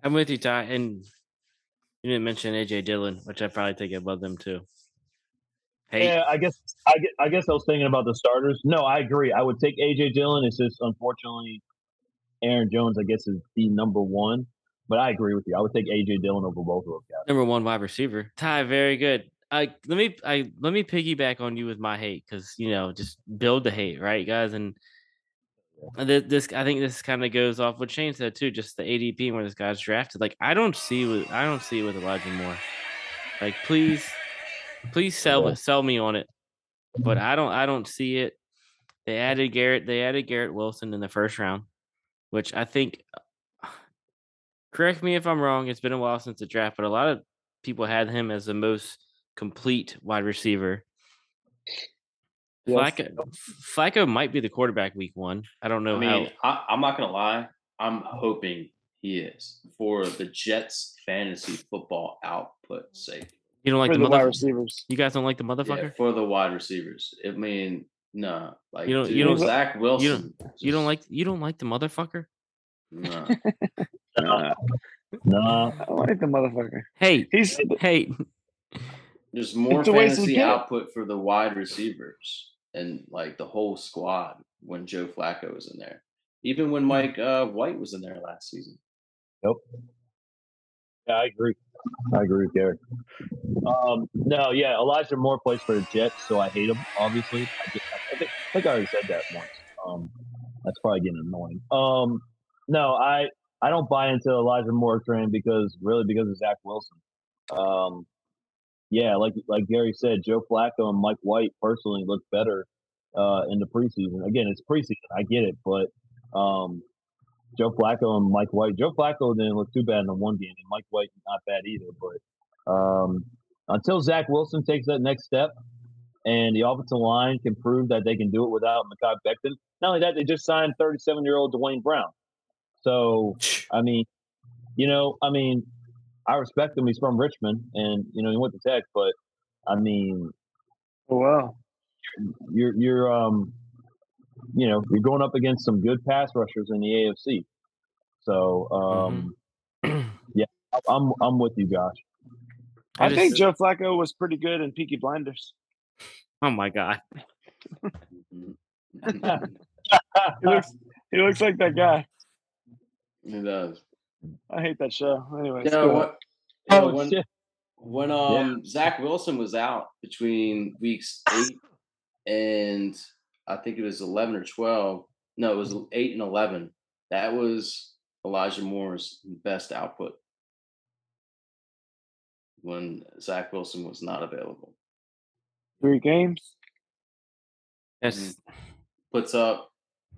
Speaker 1: I'm with you, Ty. And you didn't mention AJ Dillon, which I probably take above them too.
Speaker 3: Hey, yeah, I guess I guess, I guess I was thinking about the starters. No, I agree. I would take AJ Dillon. It's just unfortunately Aaron Jones, I guess, is the number one. But I agree with you. I would take AJ Dillon over both of those guys.
Speaker 1: Number one wide receiver. Ty, very good. I let me I let me piggyback on you with my hate because you know just build the hate, right, guys? And this, I think this kind of goes off what Shane said too, just the ADP where this guy's drafted. Like I don't see with I don't see with Elijah Moore. Like please, please sell it, sell me on it. But mm-hmm. I don't I don't see it. They added Garrett. They added Garrett Wilson in the first round, which I think. Uh, correct me if I'm wrong. It's been a while since the draft, but a lot of people had him as the most complete wide receiver. Yes. Flacco, Flacco might be the quarterback week one. I don't know.
Speaker 2: I mean, how... I, I'm not gonna lie. I'm hoping he is for the Jets fantasy football output sake.
Speaker 1: You don't like the, the wide receivers. You guys don't like the motherfucker yeah,
Speaker 2: for the wide receivers. I mean, no, like you don't. Dude, you don't. Zach Wilson.
Speaker 1: You don't. Just, you don't like. You don't like the motherfucker.
Speaker 2: No.
Speaker 4: no. [LAUGHS] no. I like the motherfucker.
Speaker 1: Hey, he's hey.
Speaker 2: There's more fantasy output for the wide receivers and like the whole squad when Joe Flacco was in there. Even when hmm. Mike uh, White was in there last season.
Speaker 3: Nope. Yeah, I agree. I agree with Gary. Um, no, yeah, Elijah Moore plays for the Jets, so I hate him. Obviously, I, just, I, think, I think I already said that once. Um, that's probably getting annoying. Um, no, I I don't buy into Elijah Moore train because really because of Zach Wilson. Um, yeah, like like Gary said, Joe Flacco and Mike White personally look better uh, in the preseason. Again, it's preseason, I get it, but um, Joe Flacco and Mike White. Joe Flacco didn't look too bad in the one game, and Mike White not bad either. But um, until Zach Wilson takes that next step, and the offensive line can prove that they can do it without Mekhi Becton. Not only that, they just signed 37 year old Dwayne Brown. So I mean, you know, I mean, I respect him. He's from Richmond, and you know he went to Tech. But I mean,
Speaker 4: oh, wow,
Speaker 3: you're you're um, you know, you're going up against some good pass rushers in the AFC. So um, mm-hmm. [CLEARS THROAT] yeah, I'm I'm with you, Josh.
Speaker 4: I, I just, think Joe Flacco was pretty good in Peaky Blinders.
Speaker 1: Oh my god.
Speaker 4: he looks he looks like that guy.
Speaker 2: He does.
Speaker 4: I hate that show. Anyway,
Speaker 2: yeah, what, you [LAUGHS] know, oh, when, shit. when um yeah. Zach Wilson was out between weeks eight and I think it was eleven or twelve. No, it was mm-hmm. eight and eleven. That was Elijah Moore's best output. when Zach Wilson was not available.
Speaker 4: Three games.
Speaker 1: That's mm-hmm.
Speaker 2: Puts up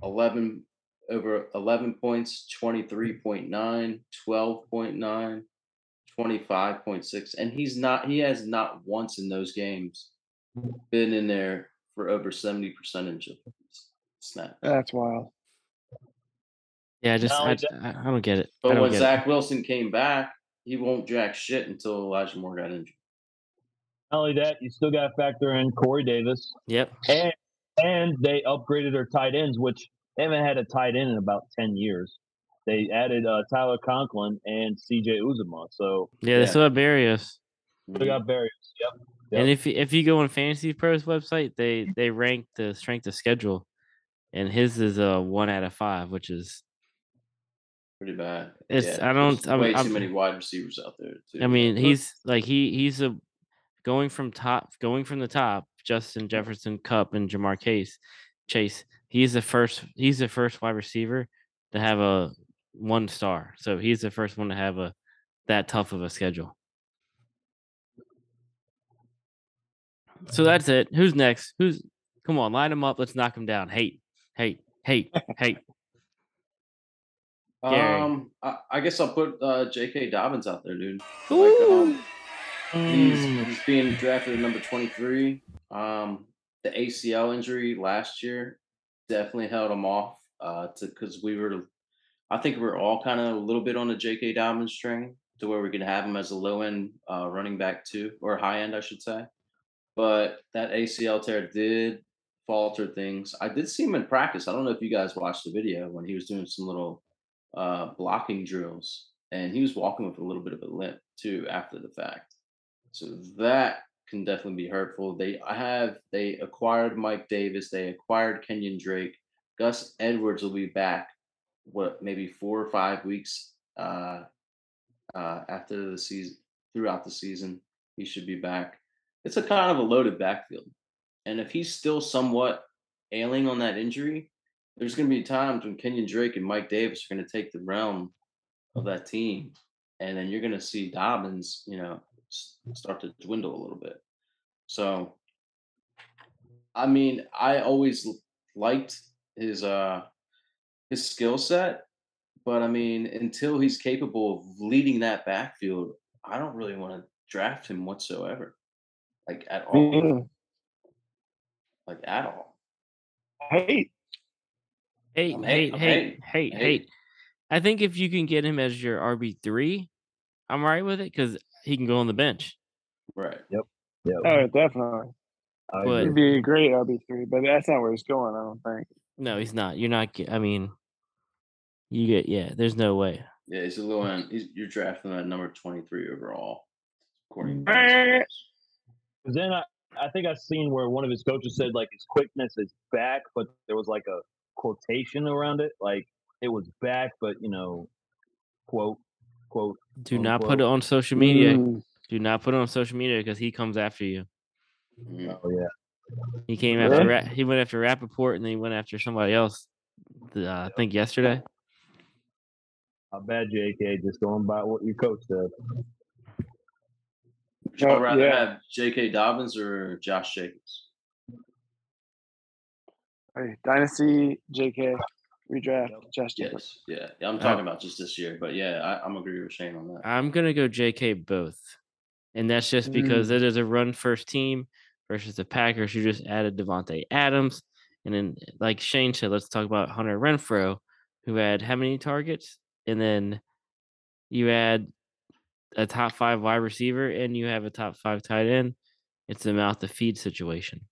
Speaker 2: 11 over 11 points, 23.9, 12.9, 25.6. And he's not, he has not once in those games mm-hmm. been in there for over 70 percentage of snaps.
Speaker 4: That's wild.
Speaker 1: yeah. I just I, I, I don't get it.
Speaker 2: But when
Speaker 1: get it.
Speaker 2: Zach Wilson came back, he won't jack shit until Elijah Moore got injured.
Speaker 3: Not only that, you still got to factor in Corey Davis,
Speaker 1: Yep.
Speaker 3: and and they upgraded their tight ends, which they haven't had a tight end in about ten years. They added uh, Tyler Conklin and C.J. Uzomah, so
Speaker 1: Yeah, they
Speaker 2: Yeah.
Speaker 1: still have Berrios.
Speaker 3: they got Berrios. Yep. Yep.
Speaker 1: And if you- if you go on Fantasy Pros website, they they rank the strength of schedule, and his is a one out of five, which is
Speaker 2: Pretty bad.
Speaker 1: It's- I don't- I'm-
Speaker 2: way
Speaker 1: I'm-
Speaker 2: too many wide receivers out there. Too.
Speaker 1: I mean he's like he he's a going from top going from the top. Justin Jefferson, Kupp, and Ja'Marr Case, Chase. He's the first. He's the first wide receiver to have a one star. So he's the first one to have a that tough of a schedule. So that's it. Who's next? Who's come on? Line them up. Let's knock them down. Hate, hate, hate, hate.
Speaker 2: Um, I, I guess I'll put uh, J.K. Dobbins out there, dude. Like, um, he's, he's being drafted at number 23. Um, the ACL injury last year definitely held him off uh, to because we were, I think we are all kind of a little bit on the J.K. Dobbins string to where we could have him as a low end uh, running back too, or high end, I should say. But that ACL tear did falter things. I did see him in practice. I don't know if you guys watched the video when he was doing some little uh, blocking drills, and he was walking with a little bit of a limp too after the fact. So that can definitely be hurtful. They have they acquired Mike Davis, they acquired Kenyon Drake. Gus Edwards will be back. What maybe four or five weeks uh, uh, after the season, throughout the season, he should be back. It's a kind of a loaded backfield, and if he's still somewhat ailing on that injury, there's going to be times when Kenyon Drake and Mike Davis are going to take the realm of that team, and then you're going to see Dobbins, you know, start to dwindle a little bit. So, I mean, I always liked his uh his skill set, but I mean, until he's capable of leading that backfield, I don't really want to draft him whatsoever, like at all,
Speaker 4: Mm.
Speaker 2: like at all.
Speaker 4: Hate.
Speaker 1: Hate,
Speaker 2: I'm
Speaker 1: hate,
Speaker 2: hate- I'm
Speaker 1: hate, hate,
Speaker 2: Hate.
Speaker 1: hate. I think if you can get him as your RB three, I'm right with it because he can go on the bench.
Speaker 2: Right.
Speaker 3: Yep.
Speaker 4: Oh, definitely.
Speaker 3: I
Speaker 1: But-
Speaker 3: agree.
Speaker 4: He'd be a great RB three, but that's not where he's going. I don't think.
Speaker 1: No, he's not. You're not. I mean, you get yeah. There's no way.
Speaker 2: Yeah, he's a low end. He's, you're drafting him at number 23 overall, according to
Speaker 4: Brr.
Speaker 2: these
Speaker 3: 'Cause then I, I think I've seen where one of his coaches said like his quickness is back, but there was like a quotation around it, like it was back, but you know, quote, quote.
Speaker 1: Do not put it on social media.
Speaker 4: Mm.
Speaker 1: Do not put it on social media because he comes after you.
Speaker 3: Oh yeah,
Speaker 1: He came
Speaker 4: Really?
Speaker 1: after Ra- he went after Rapoport and then he went after somebody else. Uh, I think yesterday.
Speaker 3: I bad JK just going by what your coach said.
Speaker 2: Would y'all
Speaker 4: Oh,
Speaker 2: rather
Speaker 4: yeah.
Speaker 2: have J.K. Dobbins or Josh Jacobs?
Speaker 4: Hey, Dynasty, JK, redraft, Josh Jacobs.
Speaker 2: Yes. Yeah. yeah I'm
Speaker 1: Uh,
Speaker 2: talking about just this year, but yeah, I, I'm agree with Shane on that.
Speaker 1: I'm gonna go JK both, and that's just because it is a run first team versus the Packers who just added Davante Adams, and then like Shane said, let's talk about Hunter Renfrow, who had how many targets, and then you add a top five wide receiver and you have a top five tight end. It's a mouth to feed situation.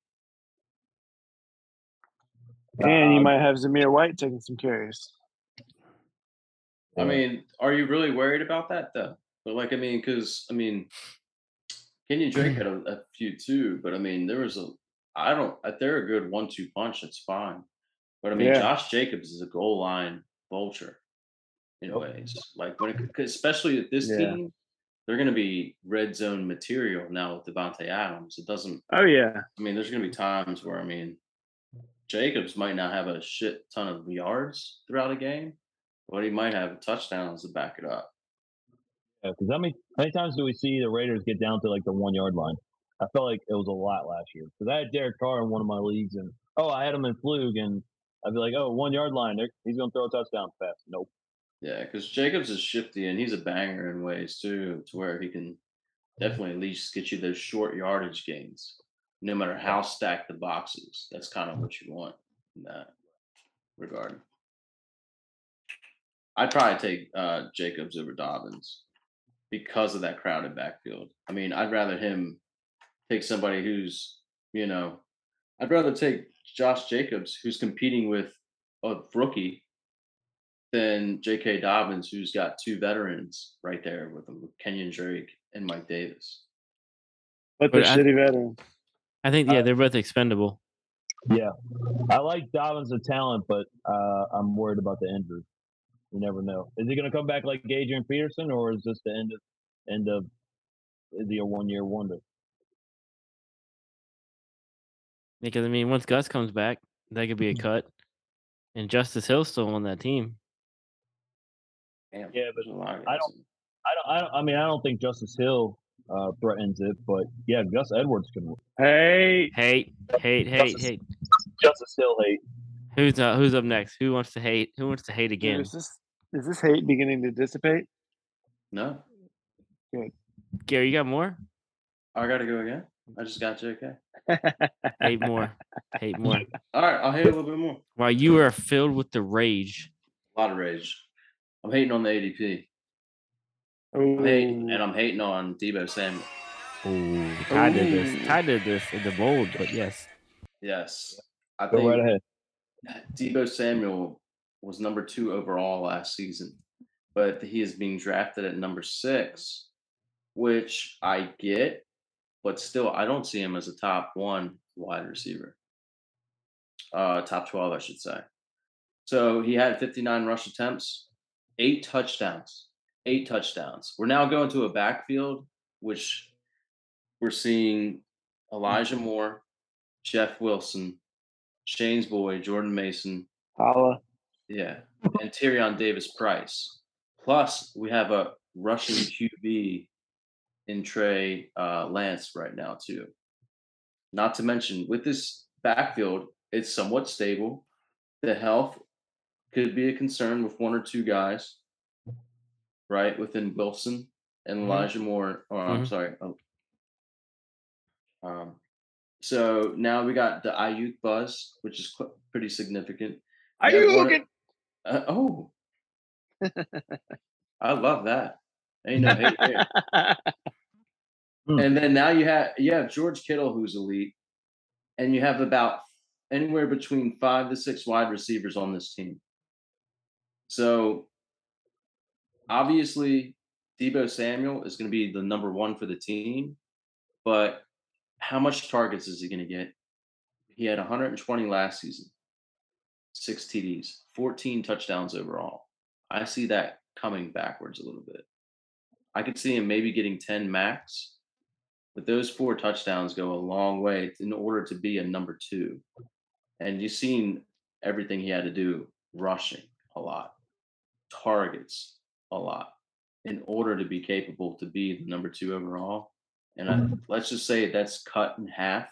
Speaker 4: And you
Speaker 3: Uh,
Speaker 4: might have Zamir White taking some carries.
Speaker 2: I mean, are you really worried about that though? But like, I mean, because I mean, Kenyon Drake had a, a few too, but I mean, there was a. I don't. If they're a good one-two punch, that's fine. But I mean,
Speaker 4: Yeah.
Speaker 2: Josh Jacobs is a goal line vulture in ways. Like when, it, 'cause especially with this
Speaker 4: Yeah.
Speaker 2: team, they're going to be red zone material now with Davante Adams. It doesn't.
Speaker 4: Oh yeah,
Speaker 2: I mean, there's going to be times where I mean, Jacobs might not have a shit ton of yards throughout a game, but he might have touchdowns to back it up.
Speaker 3: because how many how many times do we see the Raiders get down to like the one yard line? I felt like it was a lot last year because I had Derek Carr in one of my leagues, and oh, I had him in Floog, and I'd be like, oh, one yard line, he's gonna throw a touchdown fast. Nope.
Speaker 2: Yeah, because Jacobs is shifty and he's a banger in ways too, to where he can definitely at least get you those short yardage gains, no matter how stacked the box is. That's kind of what you want in that regard. I'd probably take uh, Jacobs over Dobbins because of that crowded backfield. I mean, I'd rather him take somebody who's, you know, I'd rather take Josh Jacobs, who's competing with a rookie, than J.K. Dobbins, who's got two veterans right there with him, with Kenyon Drake and Mike Davis.
Speaker 4: But they're shitty veterans.
Speaker 1: I think yeah, they're both expendable.
Speaker 3: Yeah, I like Dobbins' a talent, but uh, I'm worried about the injury. You never know. Is he going to come back like Adrian Peterson, or is this the end of end of? Is he a one year wonder?
Speaker 1: Because I mean, once Gus comes back, that could be a
Speaker 3: Mm-hmm.
Speaker 1: cut, and Justice Hill's still on that team.
Speaker 2: Damn,
Speaker 3: Yeah, but
Speaker 2: there's a lot of
Speaker 3: I don't- I don't, I don't. I mean, I don't think Justice Hill uh, threatens it, but yeah, Gus Edwards can.
Speaker 4: Hey,
Speaker 1: Hate, hate, hate,
Speaker 3: Justice-
Speaker 1: hate.
Speaker 3: Justice Hill hate.
Speaker 1: Who's uh, who's up next? Who wants to hate? Who wants to hate
Speaker 4: dude,
Speaker 1: again?
Speaker 4: is this is this hate beginning to dissipate?
Speaker 2: No,
Speaker 1: Gary, you got more?
Speaker 2: I got to go again. I just got you. [LAUGHS] Okay.
Speaker 1: Hate more. hate more.
Speaker 2: All right, I'll hate a little bit more.
Speaker 1: While you are filled with the rage.
Speaker 2: A lot of rage. I'm hating on the ADP. I'm hating, and I'm hating on Deebo Samuel.
Speaker 1: Oh, Ty did this. Ty did this in the bold, but yes.
Speaker 2: Yes, I
Speaker 3: Go
Speaker 2: think
Speaker 3: right ahead.
Speaker 2: Deebo Samuel was number two overall last season, but he is being drafted at number six, which I get, but still, I don't see him as a top one wide receiver. Uh, top 12, I should say. So he had 59 rush attempts, eight touchdowns, eight touchdowns. We're now going to a backfield, which we're seeing Elijah Moore, Jeff Wilson, Shane's boy, Jordan Mason,
Speaker 4: Holla.
Speaker 2: yeah, and Tyrion Davis Price. Plus, we have a Russian QB in Trey uh, Lance right now too. Not to mention, with this backfield, it's somewhat stable. The health could be a concern with one or two guys, right? Within Wilson and
Speaker 1: Mhm.
Speaker 2: Elijah Moore. Or I'm
Speaker 1: Mhm.
Speaker 2: sorry. oh. Um, so now we got the Aiyuk buzz, which is qu- pretty significant.
Speaker 4: Are you looking?
Speaker 2: uh, oh, I love that. Ain't no hate there.
Speaker 3: Hmm.
Speaker 2: And then now you have you have George Kittle who's elite, and you have about anywhere between five to six wide receivers on this team. So obviously, Deebo Samuel is going to be the number one for the team, but how much targets is he going to get? He had 120 last season, six TDs, 14 touchdowns overall. I see that coming backwards a little bit. I could see him maybe getting 10 max, but those four touchdowns go a long way in order to be a number two. And you've seen everything he had to do rushing a lot, targets a lot in order to be capable to be the number two overall. And I, let's just say that's cut in half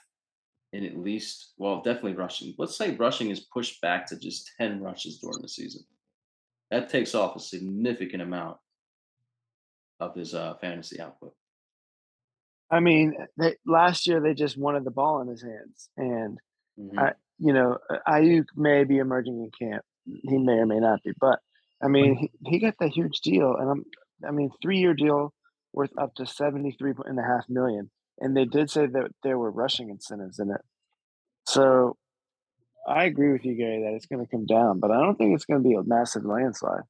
Speaker 2: in at least, well, definitely rushing. Let's say rushing is pushed back to just 10 rushes during the season. That takes off a significant amount of his uh, fantasy output.
Speaker 4: I mean, they, last year they just wanted the ball in his hands, and
Speaker 2: Mhm.
Speaker 4: I- you know, uh, Aiyuk may be emerging in camp. He may or may not be, but I mean, he, he got that huge deal, and I'm, I mean, three year deal worth up to seventy three and a half million, and they did say that there were rushing incentives in it. So, I agree with you, Gary, that it's going to come down, but I don't think it's going to be a massive landslide.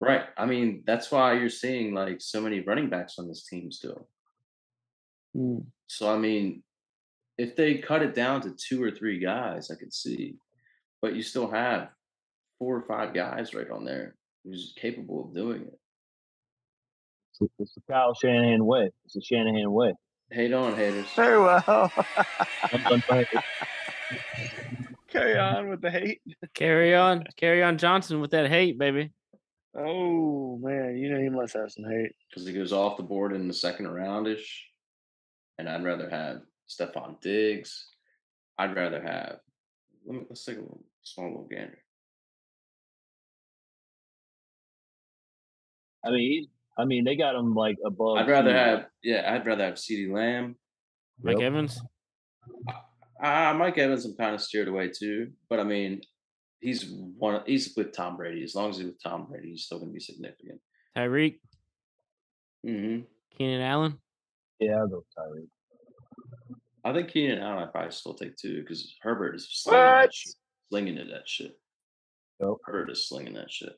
Speaker 2: Right. I mean, that's why you're seeing like so many running backs on this team still.
Speaker 4: Mm.
Speaker 2: So I mean, if they cut it down to two or three guys, I could see, but you still have four or five guys right on there who's capable of doing it.
Speaker 3: It's, it's the Kyle Shanahan way. It's the Shanahan way.
Speaker 2: Hate on haters.
Speaker 4: Very well.
Speaker 3: I'm done. [LAUGHS]
Speaker 4: Carry on with the hate.
Speaker 1: Carry on. Carry on Johnson with that hate, baby.
Speaker 4: Oh man, you know he must have some hate.
Speaker 2: because he goes off the board in the second roundish. And I'd rather have Stefon Diggs. I'd rather have. Let me let's take a little, small little gander.
Speaker 3: I mean, I mean, they got him like above.
Speaker 2: I'd rather have yeah. I'd rather have CeeDee Lamb.
Speaker 1: Mike
Speaker 3: Yep.
Speaker 1: Evans.
Speaker 2: Uh, Mike Evans, I'm kind of steered away too. But I mean, he's one. He's with Tom Brady. As long as he's with Tom Brady, he's still going to be significant.
Speaker 1: Tyreek.
Speaker 2: hmm
Speaker 1: Keenan Allen.
Speaker 3: Yeah, I'll go Tyreek.
Speaker 2: I think Keenan Allen. I'd probably still take two because Herbert is slinging that shit. Slinging it that shit.
Speaker 3: Yep.
Speaker 2: Herbert is slinging that shit.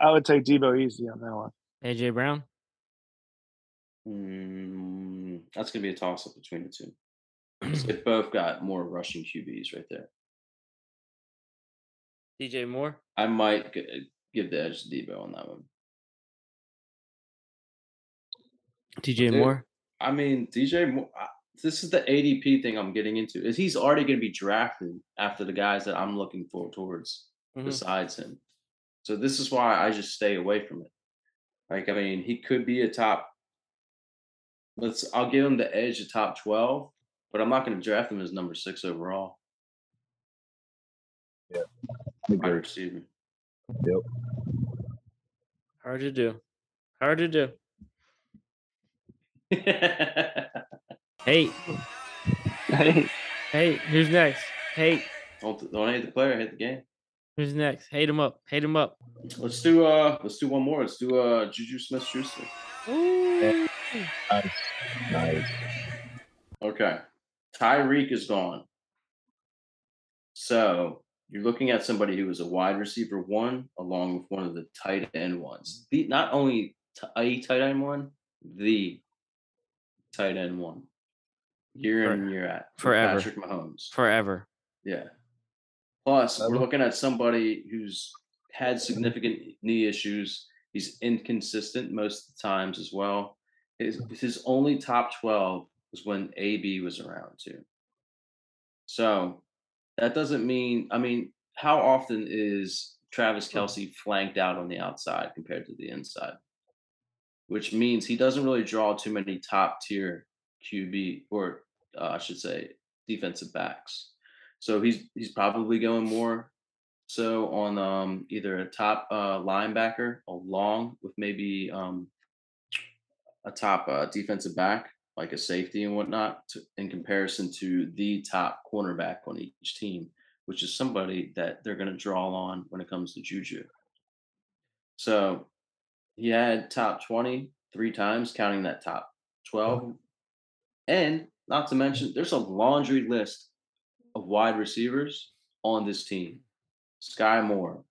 Speaker 4: I would take Deebo easy on that one.
Speaker 1: AJ Brown.
Speaker 2: Mm, that's gonna be a toss up between the two. They [CLEARS THROAT] both got more rushing QBs right there.
Speaker 1: DJ Moore.
Speaker 2: I might g- give the edge to Deebo on that one.
Speaker 1: DJ
Speaker 2: Dude,
Speaker 1: Moore.
Speaker 2: I mean, DJ. Moore. I- This is the ADP thing I'm getting into. Is he's already going to be drafted after the guys that I'm looking for towards
Speaker 1: Mhm.
Speaker 2: besides him. So this is why I just stay away from it. Like, I mean, he could be a top. Let's. I'll give him the edge of top twelve, but I'm not going to draft him as number six overall.
Speaker 3: I
Speaker 2: Wide
Speaker 3: agree.
Speaker 2: Yep.
Speaker 1: Hard to do. Hard to do. [LAUGHS] Hey,
Speaker 4: Hey,
Speaker 1: hey, who's next? Hey,
Speaker 2: don't don't hate the player, hate the game.
Speaker 1: who's next? Hate him up. Hate him up.
Speaker 2: Let's do uh let's do one more. Let's do uh Juju Smith Schuster.
Speaker 1: Ooh.
Speaker 3: Nice. Nice.
Speaker 2: Okay. Tyreek is gone. So you're looking at somebody who is a wide receiver one along with one of the tight end ones. The not only t- a tight end one, the tight end one. Year in
Speaker 1: For-
Speaker 2: and year out.
Speaker 1: forever.
Speaker 2: Patrick Mahomes.
Speaker 1: Forever.
Speaker 2: Yeah. Plus, we're looking at somebody who's had significant knee issues. He's inconsistent most of the times as well. His his only top 12 was when AB was around too. So that doesn't mean, I mean, how often is Travis Kelce flanked out on the outside compared to the inside? Which means he doesn't really draw too many top tier QB or uh, I should say defensive backs. So he's he's probably going more so on um, either a top uh, linebacker, along with maybe um, a top uh, defensive back, like a safety and whatnot, to, in comparison to the top cornerback on each team, which is somebody that they're going to draw on when it comes to Juju. So he had top 20 three times, counting that top 12. And not to mention, there's a laundry list of wide receivers on this team. Sky Moore,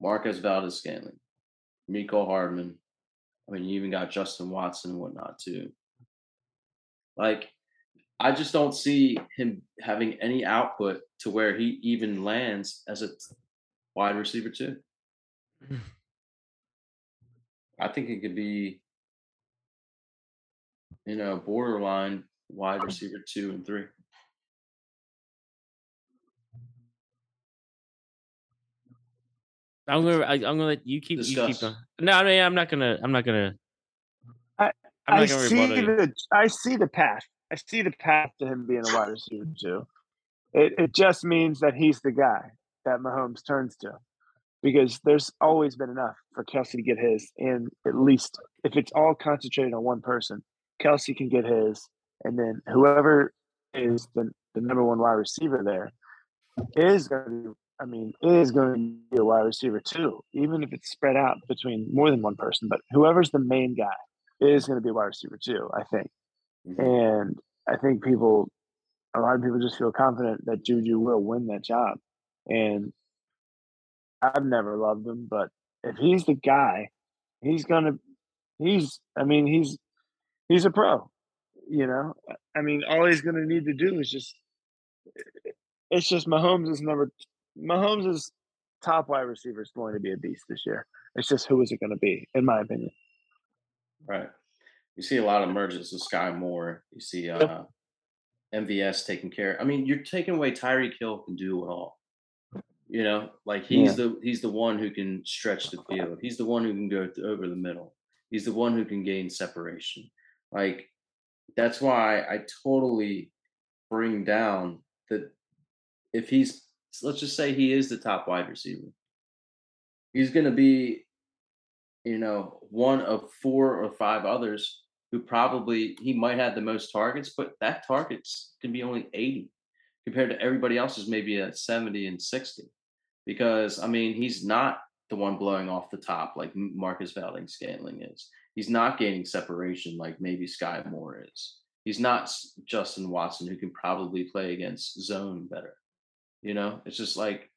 Speaker 2: Marquez Valdez Scanlon, Mecole Hardman. I mean, you even got Justin Watson and whatnot too. Like, I just don't see him having any output to where he even lands as a wide receiver too. Mm. I think it could be, you know, borderline wide receiver two and three.
Speaker 1: I'm gonna. I, I'm gonna let you keep. You keep
Speaker 2: Discuss.
Speaker 1: going. No, I mean, I'm not gonna. I'm not gonna.
Speaker 4: I-
Speaker 1: I'm
Speaker 4: I
Speaker 1: not gonna
Speaker 4: see
Speaker 1: rebuttal you.
Speaker 4: the I see the path. I see the path to him being a wide receiver too. It it just means that he's the guy that Mahomes turns to, because there's always been enough for Kelce to get his, and at least if it's all concentrated on one person, Kelce can get his, and then whoever is the the number one wide receiver there is going to. be I mean, is going to be a wide receiver too, even if it's spread out between more than one person. But whoever's the main guy is going to be a wide receiver too, I think.
Speaker 2: Mhm.
Speaker 4: And I think people, a lot of people just feel confident that Juju will win that job. And I've never loved him, but if he's the guy, he's gonna, he's, I mean, he's, he's a pro. You know, I mean, all he's gonna need to do is just, it's just Mahomes is number, Mahomes is top wide receiver is going to be a beast this year. It's just who is it going to be, in my opinion.
Speaker 2: Right. You see a lot of mergers with Sky Moore. You see uh, MVS taking care. I mean, you're taking away Tyreek Hill can do it all. You know, like he's the he's the one who can stretch the field. He's the one who can go th- over the middle. He's the one who can gain separation. Like that's why I totally bring down that if he's let's just say he is the top wide receiver. He's going to be you know, one of four or five others who probably he might have the most targets, but that targets can be only 80 compared to everybody else's maybe at 70 and 60. Because I mean, he's not the one blowing off the top like Marcus Valdes-Scantling is. He's not gaining separation like maybe Skyy Moore is. He's not Justin Watson who can probably play against zone better. You know, it's just like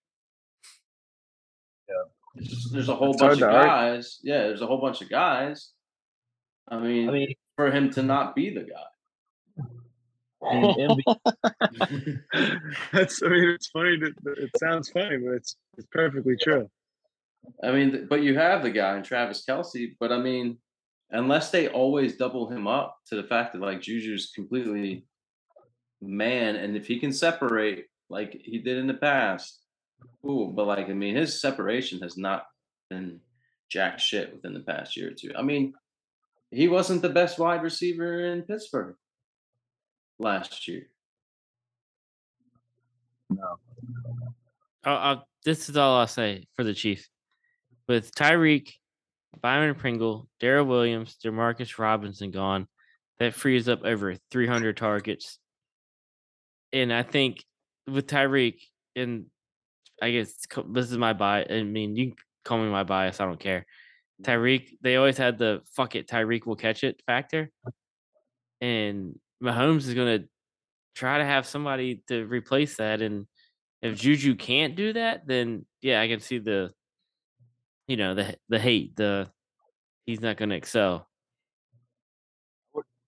Speaker 3: yeah.
Speaker 2: Just, there's a whole it's bunch of guys. Yeah, there's a whole bunch of guys. I mean, I mean, for him to not be the guy. [LAUGHS]
Speaker 4: That's. I mean, it's funny. To, it sounds funny, but it's it's perfectly true.
Speaker 2: I mean, but you have the guy in Travis Kelce but I mean, unless they always double him up to the fact that like Juju's completely man, and if he can separate like he did in the past, ooh, but like I mean, his separation has not been jack shit within the past year or two. I mean, he wasn't the best wide receiver in Pittsburgh last year.
Speaker 3: No.
Speaker 1: Uh, uh, this is all I'll say for the Chiefs. With Tyreek, Byron Pringle, Darrel Williams, Demarcus Robinson gone, that frees up over 300 targets. And I think with Tyreek, and I guess this is my bias. I mean, you call me my bias. I don't care. Tyreek, they always had the fuck it, Tyreek will catch it factor. And Mahomes is going to try to have somebody to replace that. And if Juju can't do that, then yeah, I can see the, you know, the the hate, the he's not going to excel.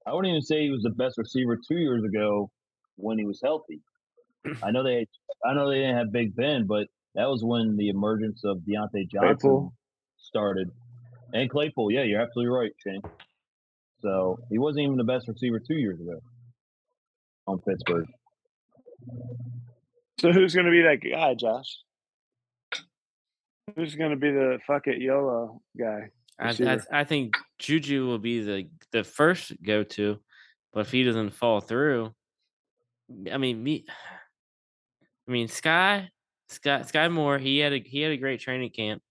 Speaker 3: I wouldn't even say he was the best receiver two years ago when he was healthy. [CLEARS THROAT] I know they, I know they didn't have Big Ben, but that was when the emergence of Diontae Johnson Claypool. started, and Claypool. Yeah, you're absolutely right, Shane. So he wasn't even the best receiver two years ago on Pittsburgh.
Speaker 4: So who's going to be that guy, Josh? Who's going to be the fuck it YOLO guy?
Speaker 1: I, I, I, think Juju will be the the first go to, but if he doesn't fall through, I mean me. I mean Sky, Sky, Skyy Moore. He had a he had a great training camp,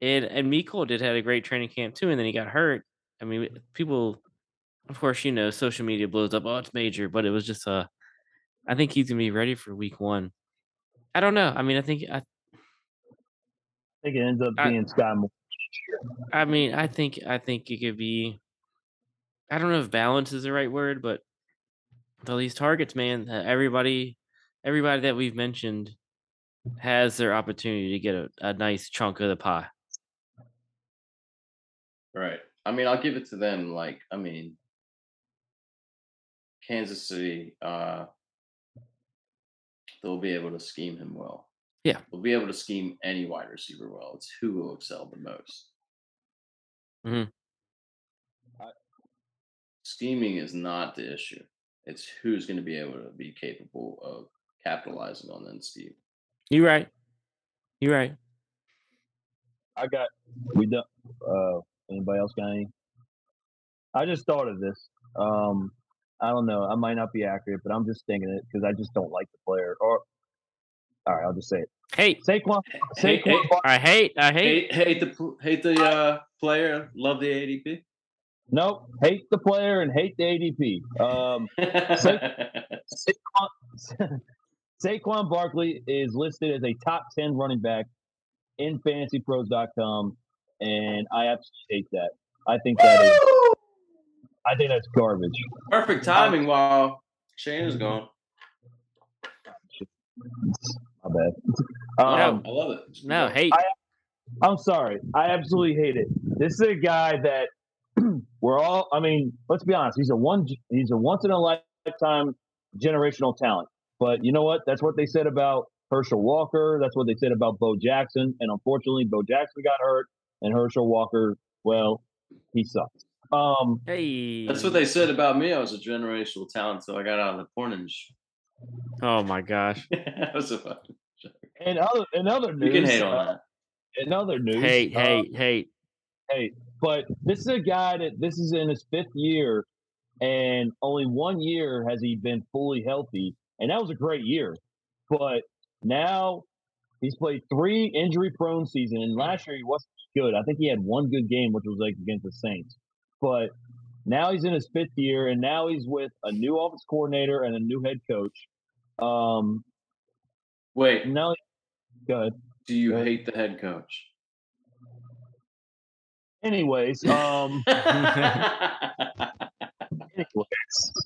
Speaker 1: and and Mecole did had a great training camp too, and then he got hurt. I mean, people, of course, you know, social media blows up. Oh, it's major, but it was just a. Uh, I think he's gonna be ready for week one. I don't know. I mean, I think I, I
Speaker 3: think it ends up being I, Skyy Moore.
Speaker 1: I mean, I think I think it could be. I don't know if balance is the right word, but all these targets, man, everybody, everybody that we've mentioned has their opportunity to get a, a nice chunk of the pie.
Speaker 2: Right. I mean, I'll give it to them. Like, I mean, Kansas City, uh, they'll be able to scheme him well.
Speaker 1: Yeah.
Speaker 2: We'll be able to scheme any wide receiver well. It's who will excel the most.
Speaker 1: Mm-hmm.
Speaker 2: Scheming is not the issue. It's who's going to be able to be capable of capitalizing on that scheme.
Speaker 1: You're right. You're right.
Speaker 3: I got we done. Uh, anybody else got any? I just thought of this. Um, I don't know. I might not be accurate, but I'm just thinking it because I just don't like the player. Or all right, I'll just say it.
Speaker 1: Hate
Speaker 3: Saquon.
Speaker 2: Saquon. Hate, hate,
Speaker 1: I hate. I hate.
Speaker 2: Hate, hate the hate the uh, player. Love the ADP.
Speaker 3: Nope. Hate the player and hate the ADP. Um, [LAUGHS] Saquon, [LAUGHS] Saquon Barkley is listed as a top ten running back in FantasyPros.com, and I absolutely hate that. I think that is. I think that's garbage.
Speaker 2: Perfect timing while Shane is gone. [LAUGHS]
Speaker 3: My bad. [LAUGHS]
Speaker 2: Um, no, I love it.
Speaker 1: No, hate.
Speaker 3: I, I'm sorry. I absolutely hate it. This is a guy that [CLEARS THROAT] we're all. I mean, let's be honest. He's a one. He's a once in a lifetime generational talent. But you know what? That's what they said about Herschel Walker. That's what they said about Bo Jackson. And unfortunately, Bo Jackson got hurt, and Herschel Walker, well, he sucks. Um,
Speaker 1: hey,
Speaker 2: that's what they said about me. I was a generational talent, so I got out of the porn industry.
Speaker 1: Oh my gosh, [LAUGHS]
Speaker 2: that was a fucking joke.
Speaker 3: And other in other news,
Speaker 2: You can hate on
Speaker 3: uh,
Speaker 2: that.
Speaker 3: in other news,
Speaker 1: Hate,
Speaker 3: uh,
Speaker 1: hate, hate.
Speaker 3: hey, but this is a guy that this is in his fifth year, and only one year has he been fully healthy, and that was a great year. But now he's played three injury-prone seasons, and last year he wasn't good. I think he had one good game, which was like against the Saints. But now he's in his fifth year, and now he's with a new office coordinator and a new head coach. Um,
Speaker 2: Wait,
Speaker 3: now, go ahead.
Speaker 2: do you hate the head coach?
Speaker 3: Anyways, [LAUGHS] um. [LAUGHS] anyways,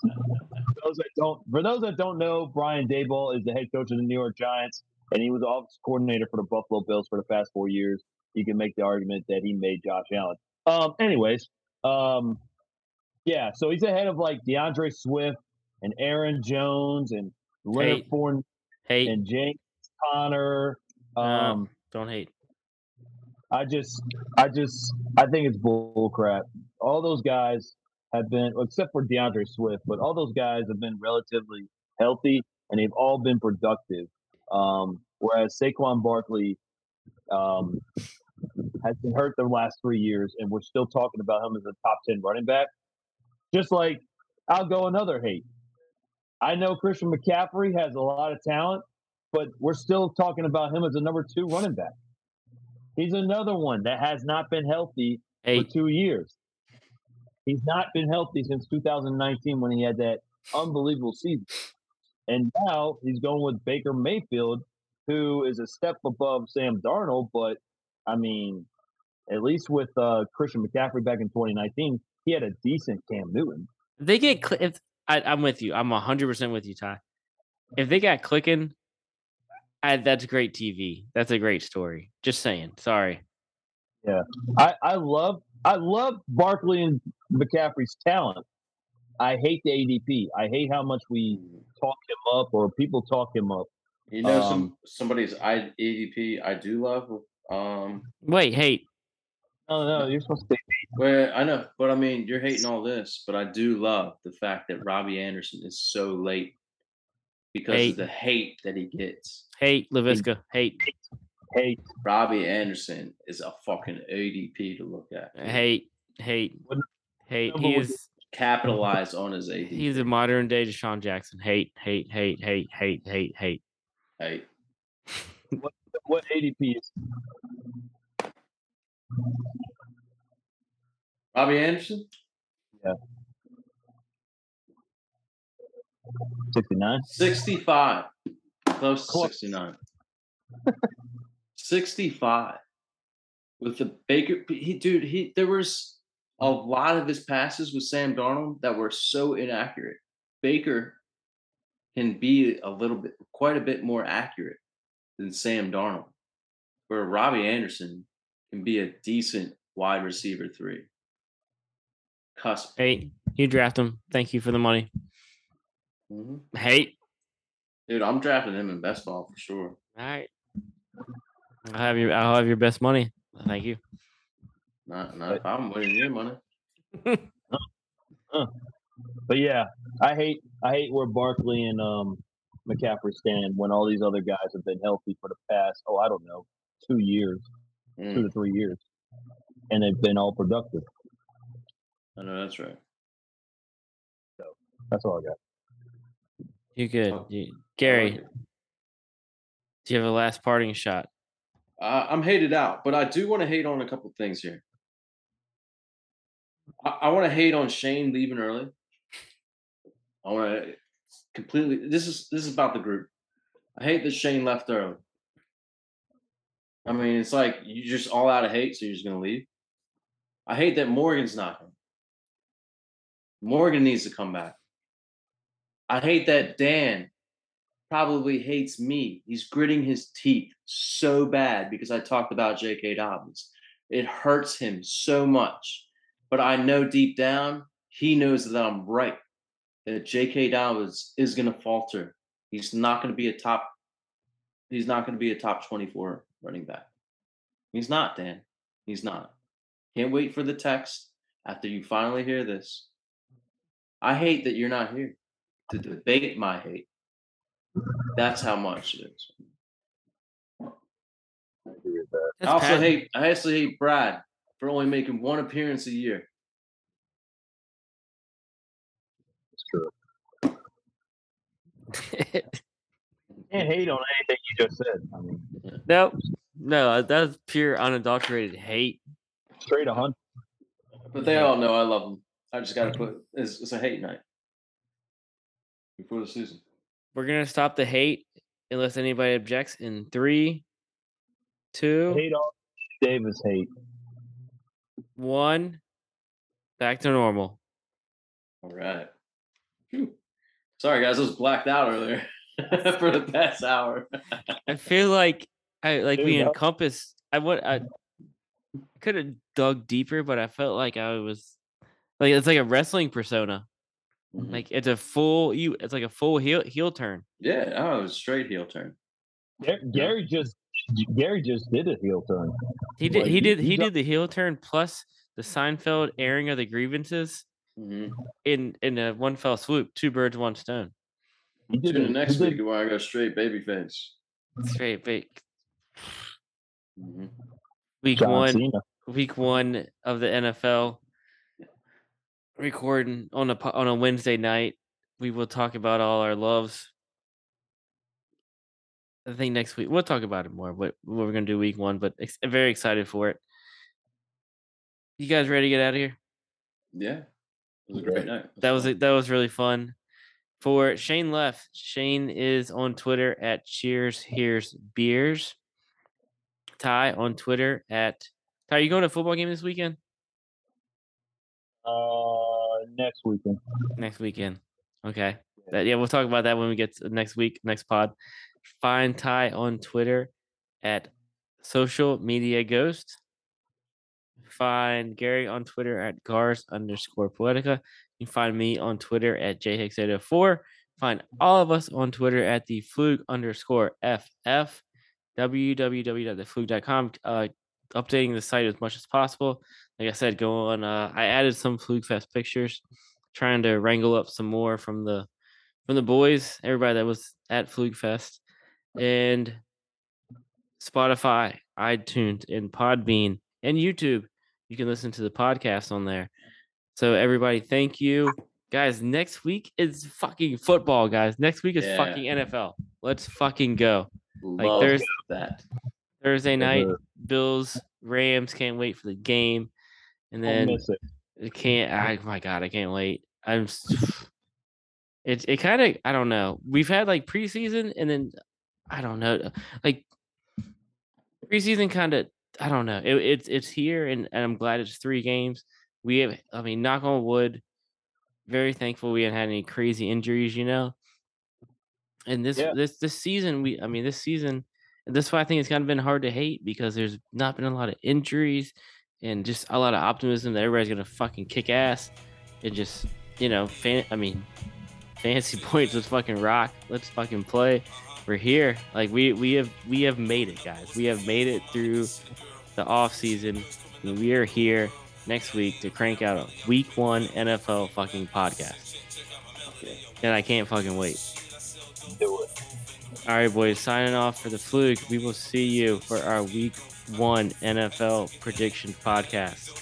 Speaker 3: for those that don't for those that don't know, Brian Daboll is the head coach of the New York Giants, and he was offensive coordinator for the Buffalo Bills for the past four years. You can make the argument that he made Josh Allen. Um, anyways, um, yeah, so he's ahead of like D'Andre Swift and Aaron Jones and Leonard
Speaker 1: Hate.
Speaker 3: Fournette
Speaker 1: Hate.
Speaker 3: and James Conner.
Speaker 1: Um,
Speaker 3: Um,
Speaker 1: don't hate.
Speaker 3: I just, I just, I think it's bull crap. All those guys have been, except for D'Andre Swift, but all those guys have been relatively healthy and they've all been productive. Um, whereas Saquon Barkley um, has been hurt the last three years, and we're still talking about him as a top ten running back. Just like I'll go another hate. I know Christian McCaffrey has a lot of talent, but we're still talking about him as a number two running back. He's another one that has not been healthy for two years. He's not been healthy since 2019 when he had that unbelievable season. And now he's going with Baker Mayfield, who is a step above Sam Darnold. But I mean, at least with uh, Christian McCaffrey back in 2019, he had a decent Cam Newton.
Speaker 1: If they get cl- if I, I'm with you, I'm hundred percent with you, Ty. If they got clicking, I, that's great TV. That's a great story. Just saying. Sorry.
Speaker 3: Yeah, I, I love I love Barkley and McCaffrey's talent. I hate the ADP. I hate how much we talk him up or people talk him up.
Speaker 2: You know,
Speaker 3: Um,
Speaker 2: some somebody's I, ADP I do love. Um,
Speaker 1: Wait, hate.
Speaker 3: No, no, you're supposed to.
Speaker 2: well, I know, but I mean, you're hating all this, but I do love the fact that Robbie Anderson is so late because
Speaker 1: Hate.
Speaker 2: of the hate that he gets.
Speaker 1: Hate Lavisca. Hate.
Speaker 3: Hate.
Speaker 2: Robbie Anderson is a fucking ADP to look at. dude.
Speaker 1: Hate. Hate. Hate. He is
Speaker 2: capitalized on his ADP.
Speaker 1: he's a modern day DeSean Jackson. Hate. Hate. Hate. Hate. Hate. Hate. Hate.
Speaker 2: Hey,
Speaker 3: What ADP is?
Speaker 2: Robbie Anderson, Yeah.
Speaker 3: 69.
Speaker 2: 65, close to
Speaker 3: Close.
Speaker 2: 69. 65 with the Baker. He, dude, he there was a lot of his passes with Sam Darnold that were so inaccurate. Baker can be a little bit, quite a bit more accurate than Sam Darnold, where Robbie Anderson can be a decent wide receiver three. Cusp.
Speaker 1: Hey, You draft him. Thank you for the money.
Speaker 2: Mhm.
Speaker 1: Hate.
Speaker 2: Dude, I'm drafting him in best ball for sure.
Speaker 1: All right. I'll have your I'll have your best money. Thank you.
Speaker 2: Not, not if I'm winning your money. [LAUGHS]
Speaker 3: But yeah, I hate I hate where Barkley and um McCaffrey stand when all these other guys have been healthy for the past oh I don't know two years, two
Speaker 2: Mm,
Speaker 3: to three years, and they've been all productive.
Speaker 2: I know that's right.
Speaker 3: So that's all I got.
Speaker 1: You good.
Speaker 2: Oh,
Speaker 1: You,
Speaker 2: I like
Speaker 1: Gary, do you have a last parting shot?
Speaker 2: Uh, I'm hated out, but I do want to hate on a couple things here. I, I want to hate on Shane leaving early. I want to completely. This is this is about the group. I hate that Shane left early. I mean, it's like you're just all out of hate, so you're just gonna leave. I hate that Morgan's not coming. Morgan needs to come back. I hate that Dan probably hates me. He's gritting his teeth so bad because I talked about J.K. Dobbins. It hurts him so much. But I know deep down, he knows that I'm right. That J.K. Dobbins is going to falter. He's not going to be a top. He's not going to be a top 24 running back. He's not, Dan. He's not. Can't wait for the text after you finally hear this. I hate that you're not here to debate my hate. That's how much it is.
Speaker 3: I agree with that.
Speaker 2: I
Speaker 1: That's
Speaker 2: also
Speaker 1: Pat-
Speaker 2: hate I also hate Brad for only making one appearance a year.
Speaker 3: It's true. [LAUGHS] Can't hate on anything you just said. I mean,
Speaker 1: nope. No, that's pure unadulterated hate.
Speaker 3: straight a hundred.
Speaker 2: But they all know I love them. I just gotta put it's, it's a hate night before the season.
Speaker 1: We're gonna stop the hate unless anybody objects in three, two,
Speaker 3: Hate on Davis hate.
Speaker 1: one. Back to normal.
Speaker 2: All right. Phew. Sorry guys, I was blacked out earlier [LAUGHS] [LAUGHS] for the past hour.
Speaker 1: I feel like I like
Speaker 3: There
Speaker 1: we
Speaker 3: you go.
Speaker 1: encompass. I would I could have dug deeper, but I felt like I was like it's like a wrestling persona.
Speaker 2: Mhm.
Speaker 1: Like it's a full you. It's like a full heel heel turn.
Speaker 2: yeah, oh, it was straight heel turn.
Speaker 3: Gary just Gary just did a heel turn.
Speaker 1: He did.
Speaker 3: Like,
Speaker 1: He
Speaker 3: he-
Speaker 1: did.
Speaker 3: he
Speaker 1: He did the heel turn plus the Seinfeld airing of the grievances
Speaker 2: hmm
Speaker 1: in in a one fell swoop. Two birds, one stone.
Speaker 3: He did
Speaker 2: Tune
Speaker 3: it
Speaker 2: next
Speaker 3: he did-
Speaker 2: week where I go straight babyface.
Speaker 1: Straight bake.
Speaker 2: hmm
Speaker 1: Week
Speaker 3: John
Speaker 1: one.
Speaker 3: Cena.
Speaker 1: Week one of the NFL. Recording on a on a Wednesday night. We will talk about all our loves. I think next week we'll talk about it more. What what we're gonna do week one, but ex- very excited for it. You guys ready to get out of here?
Speaker 2: Yeah, it was a great night.
Speaker 1: that was
Speaker 2: fun.
Speaker 1: that was really fun. For Shane left, Shane is on Twitter at Cheers Here's Beers. Ty on Twitter at Ty. Are you going to a football game this weekend?
Speaker 3: Uh, next weekend.
Speaker 1: Next weekend. Okay. That, yeah, we'll talk about that when we get to next week, next pod. Find Ty on Twitter at social media ghost. Find Gary on Twitter at Gars underscore Poetica. You can find me on Twitter at jhix804. Find all of us on Twitter at the floog underscore FF. www.thefloog.com. Uh, updating the site as much as possible. Like I said, go on. Uh, I added some Floogfest pictures, trying to wrangle up some more from the from the boys, everybody that was at Floogfest, and Spotify, iTunes, and Podbean, and YouTube. You can listen to the podcast on there. So everybody, thank you, guys. Next week is fucking football, guys. Next week is
Speaker 2: Yeah.
Speaker 1: fucking NFL. Let's fucking go.
Speaker 2: Love
Speaker 1: there's-
Speaker 2: that.
Speaker 1: Thursday night, Bills, Rams. Can't wait for the game. And then
Speaker 3: it.
Speaker 1: I can't. I, oh my God, I can't wait. I'm. It it kind of I don't know. We've had like preseason, and then I don't know. Like preseason, kind of I don't know. It, it's it's here, and, and I'm glad it's three games. We have. I mean, knock on wood. Very thankful we haven't had any crazy injuries. You know. And this
Speaker 3: Yeah.
Speaker 1: this this season, we I mean this season, that's why I think it's kind of been hard to hate because there's not been a lot of injuries and just a lot of optimism that everybody's gonna fucking kick ass and just you know, fan. I mean, fancy [LAUGHS] points. Let's fucking rock. Let's fucking play. We're here. Like we we have we have made it, guys. We have made it through the off season. And we are here next week to crank out a week one NFL fucking podcast. And I can't fucking wait.
Speaker 3: Do it.
Speaker 1: All right, boys. Signing off for the Floog. We will see you for our week one NFL prediction podcast.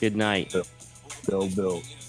Speaker 1: Good night.
Speaker 3: Bill, Bill.
Speaker 5: underdogs